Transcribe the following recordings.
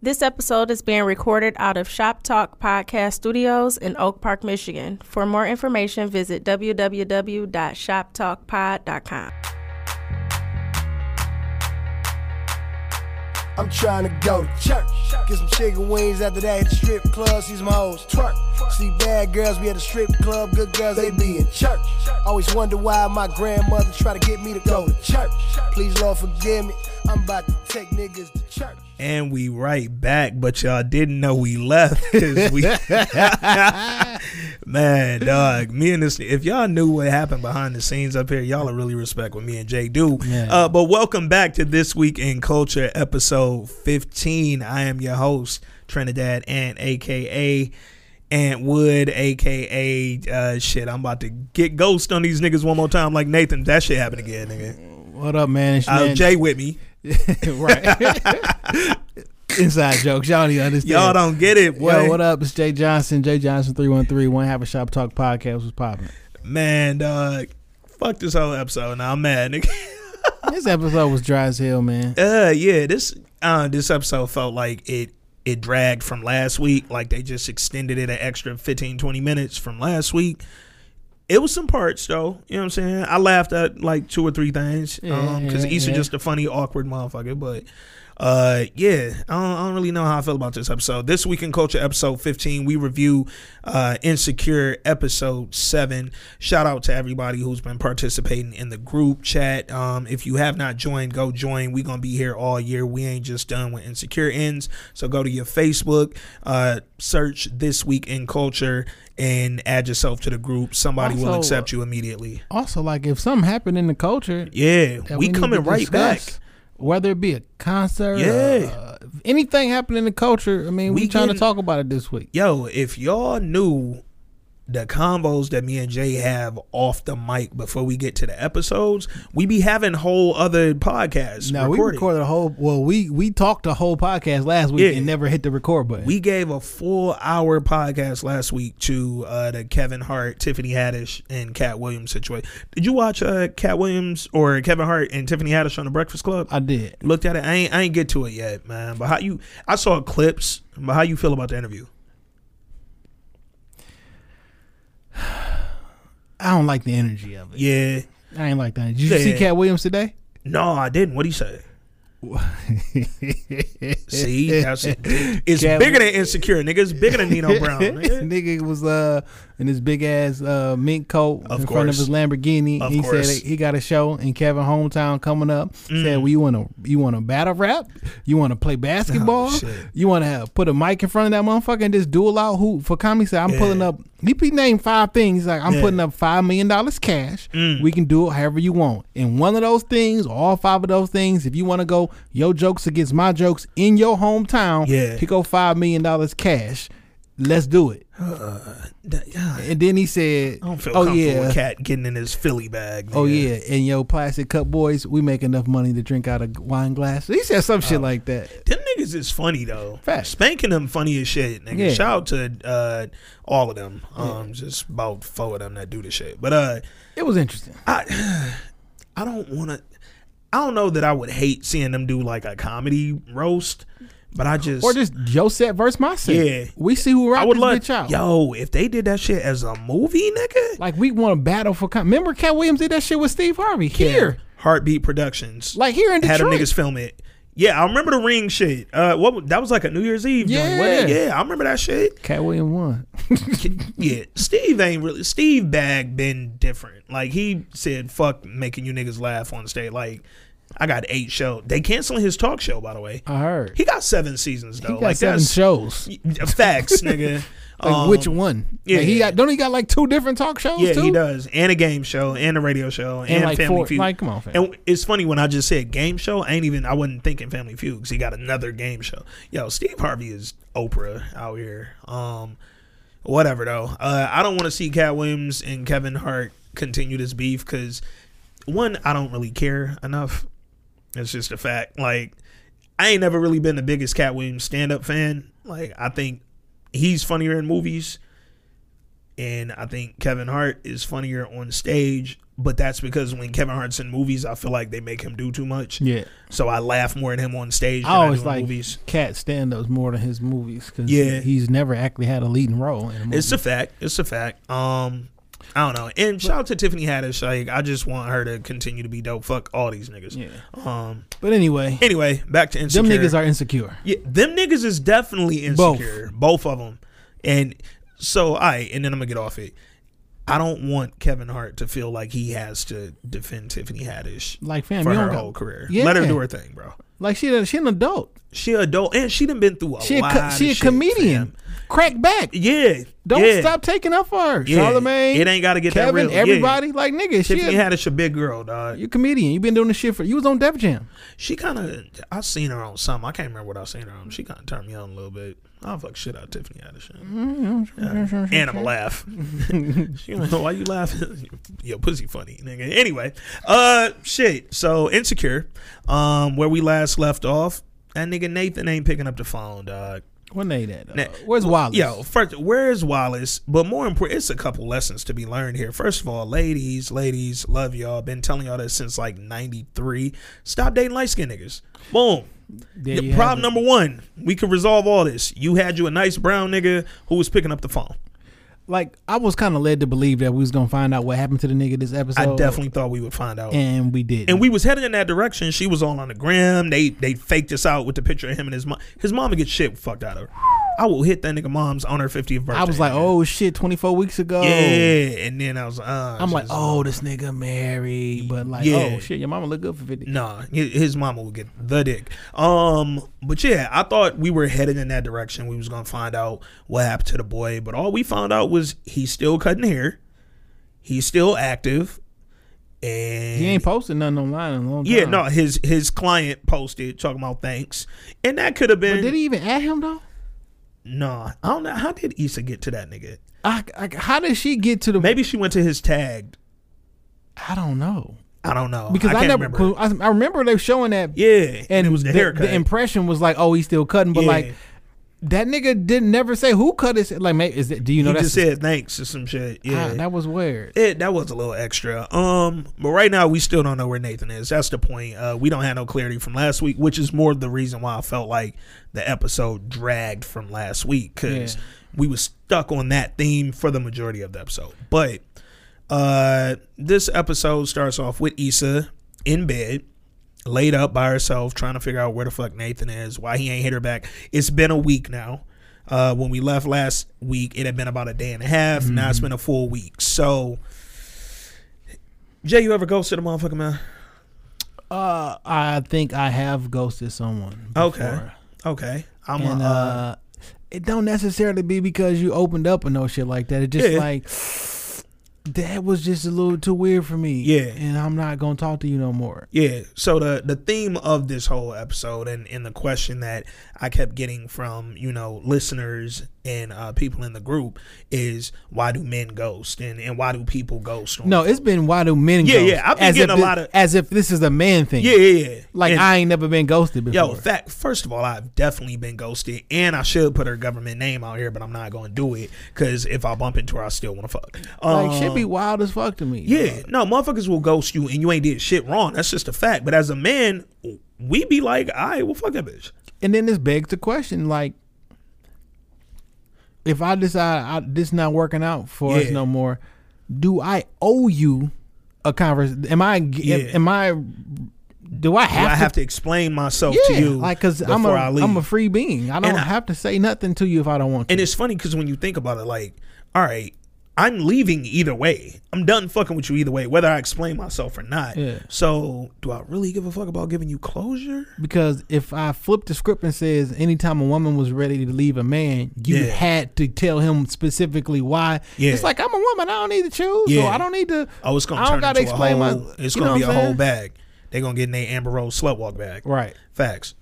This episode is being recorded out of Shop Talk Podcast Studios in Oak Park, Michigan. For more information, visit www.shoptalkpod.com. I'm trying to go to church. Get some chicken wings after that at the strip club. See some hoes twerk. See bad girls be at the strip club. Good girls, they be in church. Always wonder why my grandmother try to get me to go to church. Please, Lord, forgive me. I'm about to take niggas to church. And we right back, but y'all didn't know we left because we, man, dog. Me and this, if y'all knew what happened behind the scenes up here, y'all are really respect what me and Jay do. Yeah. Uh, but welcome back to this week in culture, episode fifteen. I am your host, Trinidad, and AKA Ant Wood, aka uh, shit. I'm about to get ghost on these niggas one more time, like Nathan. That shit happened again, nigga. What up, man? It's your Uh, man- Jay with me. right. Inside jokes. Y'all need to understand. Y'all don't get it, boy. Yo, what up? It's Jay Johnson, Jay Johnson 313. One Have a Shop Talk podcast was popping. Man, dog. Fuck this whole episode. Now I'm mad, nigga. This episode was dry as hell, man. uh, yeah. This uh, this episode felt like it it dragged from last week. Like they just extended it an extra 15, 20 minutes from last week. It was some parts though. You know what I'm saying? I laughed at like two or three things. Yeah, Um, because yeah, Issa yeah. just a funny, awkward motherfucker. But uh, yeah, I don't, I don't really know how I feel about this episode. This week in culture, episode 15, we review uh, Insecure episode seven. Shout out to everybody who's been participating in the group chat. Um, if you have not joined, go join. we gonna be here all year. We ain't just done when Insecure ends. So go to your Facebook, uh, search this week in culture, and add yourself to the group. Somebody will accept you immediately. Also, like if something happened in the culture, Yeah, that we coming right back. Whether it be a concert, Yeah. uh, anything happening in the culture. I mean, we, We trying to talk about it this week. Yo, if y'all knew the combos that me and Jay have off the mic before we get to the episodes, we be having whole other podcasts. Now we recorded. recorded a whole. Well, we we talked a whole podcast last week Yeah. and never hit the record button. We gave a full hour podcast last week to uh, the Kevin Hart, Tiffany Haddish, and Katt Williams situation. Did you watch uh, Katt Williams or Kevin Hart and Tiffany Haddish on the Breakfast Club? I did. Looked at it. I ain't, I ain't get to it yet, man. But how you? I saw clips. But how you feel about the interview? I don't like the energy of it. Yeah. I ain't like that. Did you see Katt Williams today? No, I didn't. What would he say? See, that's it. It's Katt- bigger than insecure, nigga. It's bigger than Nino Brown. Nigga. nigga was uh in his big ass uh mink coat Of in front of his Lamborghini. Of he course. said he got a show in Kevin hometown coming up. Said, Mm. well, you want to you want to battle rap? You want to play basketball? Oh, you want to have put a mic in front of that motherfucker and just duel out who for comedy? Said I'm Yeah. pulling up. He, he named five things. He's like I'm Yeah. putting up five million dollars cash. Mm. We can do it however you want. And one of those things, all five of those things, if you want to go your jokes against my jokes in your hometown, Yeah. pick up five million dollars cash. Let's do it. That- yeah, And then he said, I don't feel "Oh comfortable yeah, Katt getting in his Philly bag. oh yeah, and yo, plastic cup boys, we make enough money to drink out of wine glass." He said some Oh. shit like that. Them niggas is funny though. Facts. Spanking them funny as shit, nigga. Yeah. Shout out to uh, all of them. Um, just about four of them that do the shit. But uh, It was interesting. I I don't want to. I don't know that I would hate seeing them do like a comedy roast, but I just Or just your set versus my set. Yeah. we see who rock I would this love bitch out. yo if they did that shit as a movie, nigga. Like we want to battle for. Com- Remember, Katt Williams did that shit with Steve Harvey here, Heartbeat Productions. like here in Detroit, had them niggas film it. Yeah, I remember the ring shit. Uh, what that was like a New Year's Eve joint? Yeah. Yeah, I remember that shit. Katt Williams won. yeah, Steve ain't really Steve bag been different. Like he said, "Fuck making you niggas laugh on stage." Like I got eight shows. They canceling his talk show, by the way. I heard. He got seven seasons He though. got like seven that's shows. facts, nigga. Like Um, which one? yeah. Like, he got. Don't he got like two different talk shows? Yeah, too? he does, and a game show, and a radio show, and, And like Family four. Feud. Like, come on, fam. And it's funny when I just said game show, I ain't even I wasn't thinking Family Feud because he got another game show. Yo, Steve Harvey is Oprah out here. Um, whatever though. Uh, I don't want to see Katt Williams and Kevin Hart continue this beef because one, I don't really care enough. It's just a fact. Like, I ain't never really been the biggest Katt Williams stand up fan. Like, I think he's funnier in movies. and I think Kevin Hart is funnier on stage. But that's because when Kevin Hart's in movies, I feel like they make him do too much. Yeah. So I laugh more at him on stage than I I, always do in like movies. cat stand ups more than his movies because Yeah. he's never actually had a leading role in a movie. It's a fact. It's a fact. Um, I don't know. And shout out to Tiffany Haddish. Like, I just want her to continue to be dope. Fuck all these niggas. yeah. Um. But anyway, Anyway, back to insecure. them niggas are insecure. Yeah, them niggas is definitely insecure. Both, Both of them. And so, I right, and then I'm gonna get off it. I don't want Kevin Hart to feel like he has to defend Tiffany Haddish Like fam, for her whole career. Yeah. Let her do her thing, bro. Like she she an adult. She a adult and she done been through a She a, lot. co- she a shit, comedian. fam. Crack back. Yeah, Don't yeah. stop taking up for her. Yeah. Charlemagne. It ain't gotta get that Kevin, real. Yeah. everybody. Like nigga, she Tiffany a, Haddish a big girl, dog. you a comedian. You been doing this shit for you was on Def Jam. She kind of, I seen her on something. I can't remember what I seen her on. She kind of turned me on a little bit. I'll fuck shit out of Tiffany Haddish. Yeah. And I'ma laugh. she don't know why you laughing. Yo, pussy funny, nigga. Anyway, uh, shit. So insecure. Um, where we last left off, that nigga Nathan ain't picking up the phone, dog. What name that? Uh, Nah, where's Wallace? Yo, first, where is Wallace? But more important, it's a couple lessons to be learned here. First of all, ladies, ladies, love y'all. Been telling y'all this since like '93. Stop dating light skinned niggas. Boom. Problem number one, we can resolve all this. You had you a nice brown nigga who was picking up the phone. Like I was kind of led to believe that we was gonna find out what happened to the nigga this episode. I definitely thought we would find out. And, we did. And we was headed in that direction. She was all on the gram. They they faked us out with the picture of him and his mom. His mom would get shit fucked out of her. I will hit that nigga mom's on her 50th birthday. I was like, man. oh shit, twenty four weeks ago. yeah. And then I was, uh, I'm like, oh, this nigga married, but like, Yeah. oh shit, your mama look good for fifty. Nah, his mama would get the dick. Um, but yeah, I thought we were headed in that direction. We was gonna find out what happened to the boy, but all we found out was he's still cutting hair. He's still active, and He ain't posted nothing online in a long time. yeah, no, his his client posted talking about thanks, and that could have been But did he even add him though? No. I don't know how did Issa get to that nigga. I, I, how did she get to the? Maybe she went to his tagged. I don't know I don't know because I, can't never. remember. I, I remember they showing that. Yeah, and it was the, haircut. The impression was like, oh, he's still cutting, but Yeah. like that nigga didn't never say who cut his. Like, maybe is it? Do you know he just said thanks or some shit. Ah, Yeah, that was weird. It, that was a little extra. Um, but right now we still don't know where Nathan is. That's the point. Uh, we don't have no clarity from last week, which is more the reason why I felt like the episode dragged from last week because Yeah. we was stuck on that theme for the majority of the episode. But uh, this episode starts off with Issa in bed, laid up by herself, trying to figure out where the fuck Nathan is, why he ain't hit her back. It's been a week now. Uh, when we left last week, it had been about a day and a half. Now Mm-hmm. it's been a full week. So, Jay, you ever ghosted a motherfucker, man? Uh, I think I have ghosted someone. Okay. before. Okay, I'm and a, uh, uh, it don't necessarily be because you opened up or no shit like that. It just Yeah. like that was just a little too weird for me. Yeah. and I'm not gonna talk to you no more. Yeah. So the the theme of this whole episode and, and the question that I kept getting from you know listeners and uh, people in the group is why do men ghost and, and why do people ghost? No, it's been why do men? Yeah, ghost? yeah, I've been as getting if a lot of- as if this is a man thing. yeah, yeah, yeah. like And- I ain't never been ghosted before. Yo, fact. First of all, I've definitely been ghosted, and I should put her government name out here, but I'm not going to do it because if I bump into her, I still want to fuck. like Um, shit be wild as fuck to me. Yeah, dog. no, motherfuckers will ghost you, and you ain't did shit wrong. That's just a fact. But as a man, we be like, all right, well, fuck that bitch. and then this begs the question, like, if I decide I, this not working out for us no more, do I owe you a conversation? Am I? Yeah. Am, I? Do I Do have I to? have to explain myself yeah, to you, like because I'm a before I leave. am a free being. I don't I- have to say nothing to you if I don't want to. And it's funny because when you think about it, like, all right, I'm leaving either way. I'm done fucking with you either way, whether I explain myself or not. Yeah. So, do I really give a fuck about giving you closure? because if I flip the script and says anytime a woman was ready to leave a man, you Yeah. had to tell him specifically why. Yeah. It's like I'm a woman. I don't need to choose. Yeah. So I don't need to. Oh, it's gonna I don't turn gotta into explain a my- whole. it's gonna be a I'm whole bag. They gonna get in their Amber Rose slut walk bag. Right. Facts.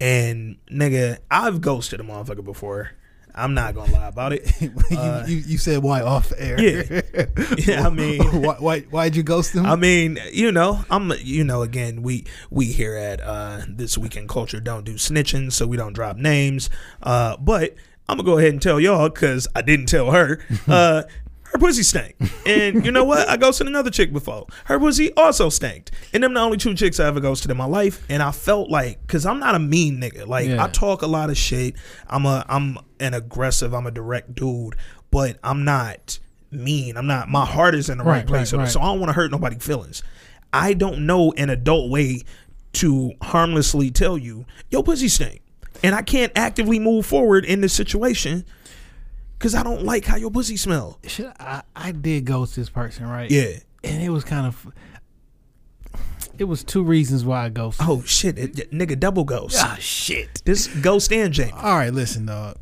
And nigga, I've ghosted a motherfucker before. I'm not gonna lie about it. Uh, you, you, you said why off air? yeah. yeah, I mean, why, why why'd you ghost him? I mean, you know, I'm, you know, again, we we here at uh, this weekend culture don't do snitching, so we don't drop names. Uh, but I'm gonna go ahead and tell y'all because I didn't tell her. Uh, her pussy stank. And you know what? I ghosted another chick before. Her pussy also stank. And them the only two chicks I ever ghosted in my life. And I felt like, cause I'm not a mean nigga. Like Yeah. I talk a lot of shit. I'm a I'm an aggressive, I'm a direct dude, but I'm not mean. I'm not my heart is in the right, Right, place. right, right. So I don't want to hurt nobody's feelings. I don't know an adult way to harmlessly tell you, yo, pussy stink. And I can't actively move forward in this situation because I don't like how your pussy smell. Shit, I, I did ghost this person, right? Yeah. And it was kind of. It was two reasons why I ghosted. Oh shit, it, nigga, double ghost. Ah, shit. This ghost and Jamie. All right, listen, dog.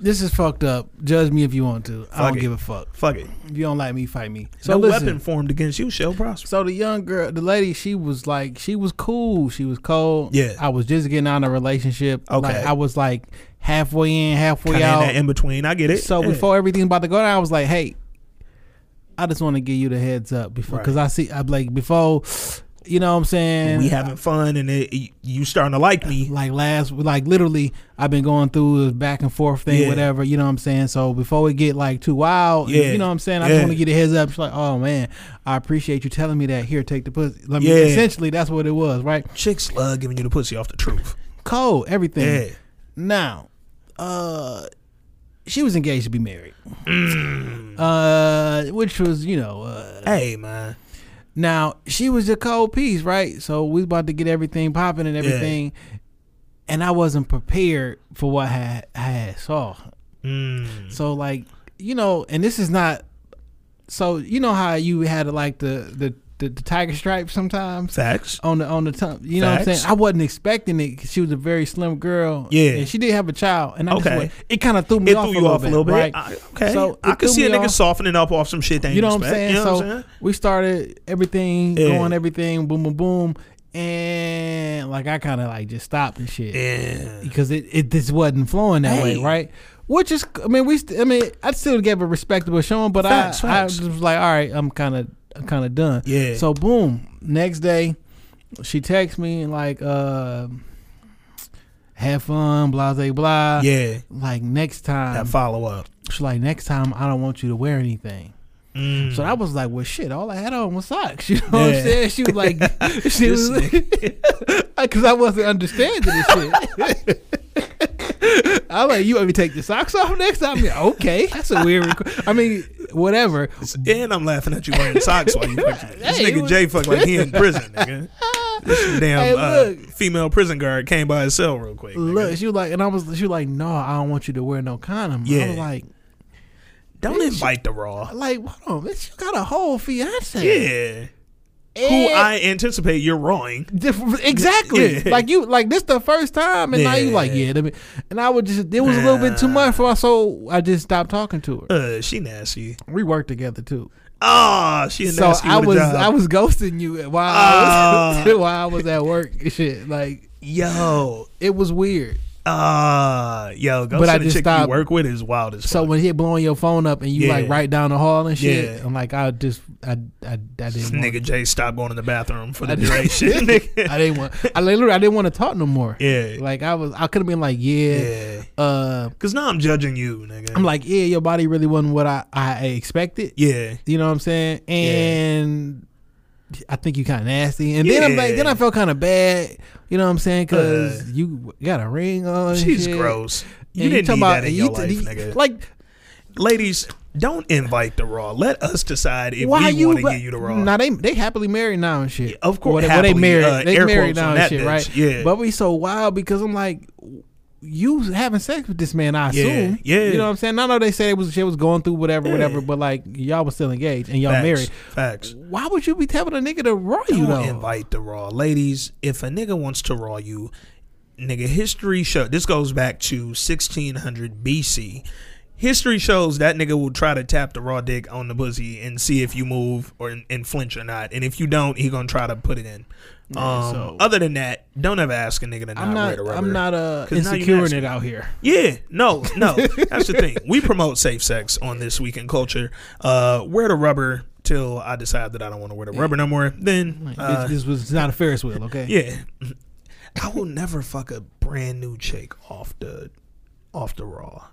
This is fucked up. Judge me if you want to. I Fuck don't it. give a fuck. Fuck it. If you don't like me, fight me. So no listen, weapon formed against you shall prosper. So the young girl, the lady, she was like, she was cool. She was cold. Yeah. I was just getting out of a relationship. Okay. Like, I was like halfway in, halfway Kind of in out. that in between. I get it. So Yeah. before everything about to go down, I was like, hey, I just want to give you the heads up before, because I see, I'm like, before, you know what I'm saying? we having fun and it, you starting to like me. like last like literally I've been going through this back and forth thing, Yeah. whatever, you know what I'm saying? So before we get like too wild, Yeah. you know what I'm saying? I Yeah. just want to get a heads up. She's like, Oh man, I appreciate you telling me that. Here, take the pussy. Let me Yeah. essentially that's what it was, right? Chicks love giving you the pussy off the truth. Cold, everything. Now, uh she was engaged to be married. Mm. Uh which was, you know, uh Hey man. Now she was a cold piece, right? So we was about to get everything popping and everything, and I wasn't prepared for what I had, I had saw. Mm. So like you know, and this is not. So you know how you had like the the the, the tiger stripe sometimes Facts. on the on the tongue. You know what I'm saying? I wasn't expecting it. 'cause she was a very slim girl. Yeah. and she did have a child, and I just Okay. wa- it kind of threw me It off, threw a, little off bit, a little bit. right? I- okay. So I could see a nigga off. softening up off some shit they You know what I'm saying? You know so what I'm saying? we started everything Yeah. going, everything boom, boom, boom, and like I kind of like just stopped and shit Yeah. because it it just wasn't flowing that way, Hey. right? Which is, I mean, we, st- I mean, I still gave a respectable showing, but Facts, I, facts. I was like, all right, I'm kind of, kind of done. Yeah. So boom, next day, she texts me like, uh, have fun, blah blah blah. Yeah. Like next time, That follow up. she's like, next time I don't want you to wear anything. Mm. So I was like, well, shit, all I had on was socks. You know what I'm saying? She was like, she was, because I wasn't understanding this shit. I'm like, you want me to take the socks off next time? Yeah, okay, that's a weird. Requ- I mean, whatever. and I'm laughing at you wearing socks while you fucking. This Hey, it nigga was- Jay fuck like he in prison, nigga. This damn Hey, uh, female prison guard came by his cell real quick. nigga. Look, she was like, and I was, she was like, no, I don't want you to wear no condom. Yeah. I was like, Don't invite the raw. like, hold on, bitch, you got a whole fiance. Yeah. Who I anticipate you're wrong. Exactly. Yeah. Like you, like this the first time, and now you like, Yeah. yeah. And I would just, it was a little bit too much for us, so I just stopped talking to her. Uh, she nasty. We worked together too. Ah, she So I was. I was ghosting you while Ah. I was, while I was at work. Shit, like yo. it was weird. Ah, yo, go But to I the just chick you work with is wild as So fuck. when he blowing your phone up and you Yeah. like right down the hall and shit, Yeah. I'm like, I just, I, I, I This didn't. Want, nigga Jay stopped going to the bathroom for the duration. nigga. I didn't want. I literally, I didn't want to talk no more. yeah. Like I was, I could have been like, yeah, yeah. uh, Cause now I'm judging you, nigga. I'm like, yeah, your body really wasn't what I, I expected. yeah. You know what I'm saying? And I think you kind of nasty. And then I'm like, then I felt kind of bad. You know what I'm saying? Because Uh, you got a ring on. She's shit. gross. You And didn't talking need about- that in you your life, nigga. Like, Ladies, don't invite the raw. Let us decide if why we want to give you the raw. Nah, they they happily married now and shit. Of course, Well, they, well, they happily, married. uh, they married now and shit, bitch, right? yeah. But we so wild because I'm like. You having sex with this man, I Yeah, assume. yeah. You know what I'm saying? I know they said it was shit was going through whatever, Yeah. whatever, but like y'all was still engaged and y'all Facts, married. Facts. Why would you be telling a nigga to raw you Don't though? invite the raw. Ladies, if a nigga wants to raw you, nigga, history show this goes back to 1600 BC. History shows that nigga will try to tap the raw dick on the pussy and see if you move or and flinch or not. And if you don't, he gonna try to put it in. Um, so- other than that, don't ever ask a nigga to not, I'm wear not. the rubber. I'm not uh, 'Cause now you insecure in it out here. Yeah, no, no. That's the thing. We promote safe sex on this weekend culture. Uh, wear the rubber till I decide that I don't want to wear the rubber no more. Then, uh, this, this was not a Ferris wheel, okay? yeah, I will never fuck a brand new chick off the off the raw.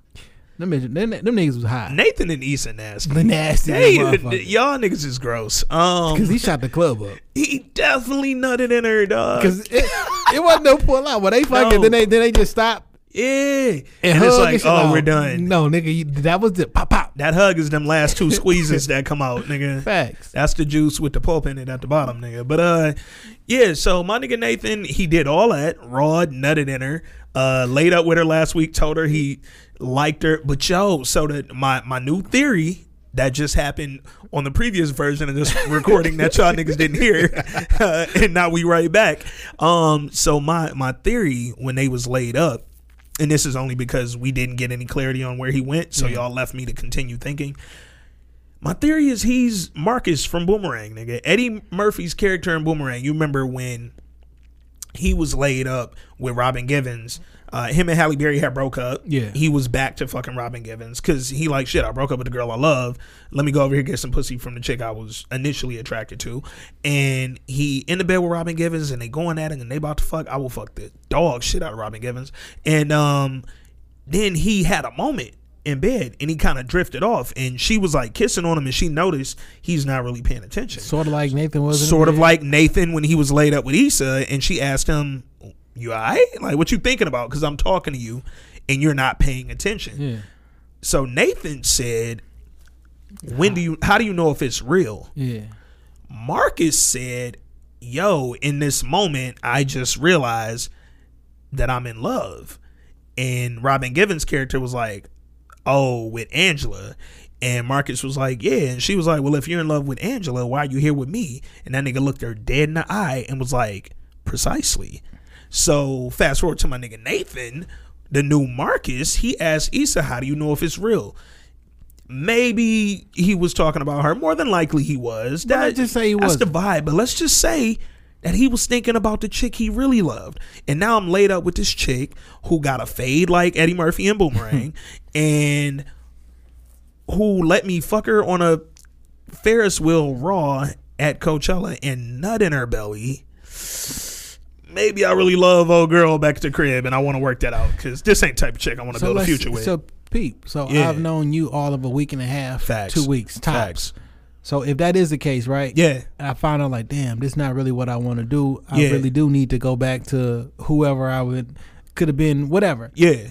Them, them, them niggas was hot. Nathan and Issa nasty. The nasty They- y'all niggas is gross. Um, Because he shot the club up. he definitely nutted in her, dog. Because it, it wasn't no pull out. When they fucking, No. then they then they just stop yeah, and, and, it's and like, shit. oh, we're done. No, nigga, you, that was the pop pop. That hug is them last two squeezes that come out, nigga. Facts. That's the juice with the pulp in it at the bottom, nigga. But uh, yeah. So my nigga Nathan, he did all that. Rod nutted in her. Uh, laid up with her last week. Told her he liked her. But yo, so that my my new theory that just happened on the previous version of this recording that y'all niggas didn't hear, uh, and now we right back. Um, so my my theory when they was laid up. And this is only because we didn't get any clarity on where he went, so y'all left me to continue thinking. My theory is he's Marcus from Boomerang, nigga. Eddie Murphy's character in Boomerang. You remember when he was laid up with Robin Givens? Uh, him and Halle Berry had broke up. Yeah. he was back to fucking Robin Givens because he like shit. I broke up with the girl I love. Let me go over here get some pussy from the chick I was initially attracted to. And he in the bed with Robin Givens, and they going at it, and they about to fuck. I will fuck the dog shit out of Robin Givens. And um, then he had a moment in bed and he kind of drifted off and she was like kissing on him and she noticed he's not really paying attention Sort of like Nathan was. sort of bed. like nathan when he was laid up with Issa and she asked him you all right like what you thinking about because i'm talking to you and you're not paying attention Yeah. so nathan said when do you how do you know if it's real Yeah. Marcus said, Yo, in this moment, I just realized that I'm in love. And Robin Givens' character was like, Oh, with Angela. And Marcus was like, Yeah. And she was like, Well, if you're in love with Angela, why are you here with me? And that nigga looked her dead in the eye and was like, Precisely. So fast forward to my nigga Nathan, the new Marcus, he asked Issa, How do you know if it's real? maybe he was talking about her. More than likely he was. But let's just say he That's the wasn't. vibe. But let's just say that he was thinking about the chick he really loved. And now I'm laid up with this chick who got a fade like Eddie Murphy and Boomerang and who let me fuck her on a Ferris wheel raw at Coachella and nut in her belly. Maybe I really love old girl back at the crib and I want to work that out because this ain't type of chick I want to build a future with. So peep. So Yeah. I've known you all of a week and a half, Facts. two weeks tops. Facts. So if that is the case, right? Yeah. I found out like, damn, this is not really what I want to do. I Yeah. really do need to go back to whoever I would could have been, whatever. Yeah.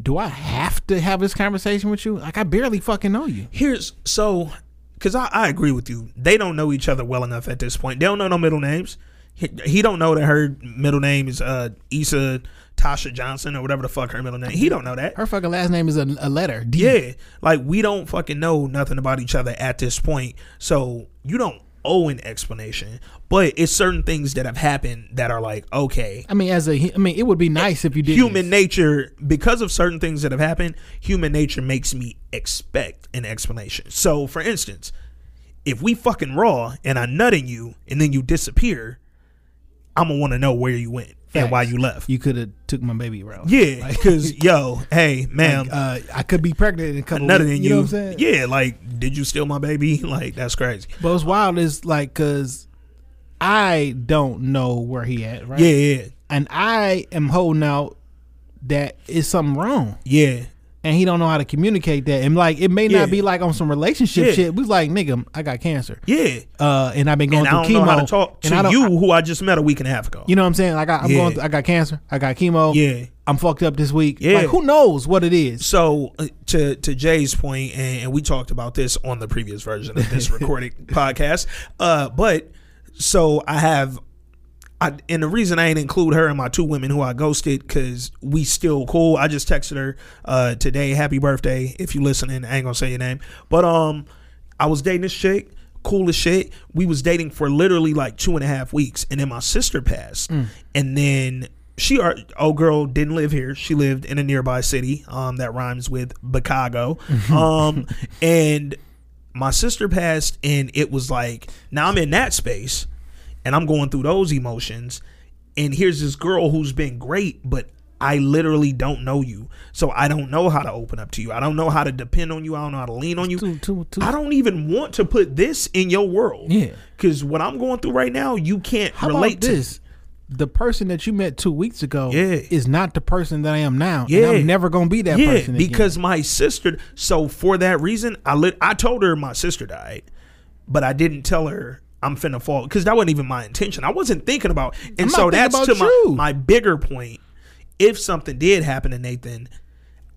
Do I have to have this conversation with you? Like I barely fucking know you. Here's so because I, I agree with you. They don't know each other well enough at this point. They don't know no middle names. He, he don't know that her middle name is uh Issa Tasha Johnson or whatever the fuck her middle name. He don't know that. Her fucking last name is a, a letter. D. Yeah, like we don't fucking know nothing about each other at this point. So you don't owe an explanation. But it's certain things that have happened that are like okay. I mean, as a, I mean, it would be nice if you did. Human nature, because of certain things that have happened, human nature makes me expect an explanation. So, for instance, if we fucking raw and I nut in you and then you disappear, I'm gonna want to know where you went and why you left. You could have took my baby around. yeah, because yo, hey, ma'am, uh, I could be pregnant in a couple. weeks, in you. you. know what I'm saying? Yeah, like, did you steal my baby? Like, that's crazy. But what's wild is like, cause I don't know where he at, right? Yeah, yeah, And I am holding out that is something wrong, yeah. And he don't know how to communicate that. And like, it may Yeah. not be like on some relationship Yeah. shit. We was like, nigga, I got cancer, Yeah, uh, and I've been going and I through don't chemo. know how to talk to you, I- who I just met a week and a half ago. you know what I'm saying? Like, I, I'm Yeah. going. Through, I got cancer. I got chemo. Yeah. I'm fucked up this week. Yeah. Like, who knows what it is? So uh, to to Jay's point, and, and we talked about this on the previous version of this recorded podcast. Uh, but so I have, I and the reason I ain't include her and my two women who I ghosted because we still cool. I just texted her uh today, happy birthday. If you listening, I ain't gonna say your name, but um, I was dating this chick. Cool as shit. We was dating for literally like two and a half weeks, and then my sister passed, and then she our old girl didn't live here. She lived in a nearby city um, that rhymes with Chicago. um, and my sister passed, and it was like now I'm in that space, and I'm going through those emotions. And here's this girl who's been great, but I literally don't know you, so I don't know how to open up to you. I don't know how to depend on you. I don't know how to lean on you. Too, too, too. I don't even want to put this in your world. Yeah. Because what I'm going through right now, you can't How relate about this? the person that you met two weeks ago Yeah. is not the person that I am now. Yeah. And I'm never gonna be that yeah, person. again. because my sister. So for that reason, I lit. I told her my sister died, but I didn't tell her I'm finna fall because that wasn't even my intention. I wasn't thinking about. And I'm so that's to my you. my bigger point. If something did happen to Nathan.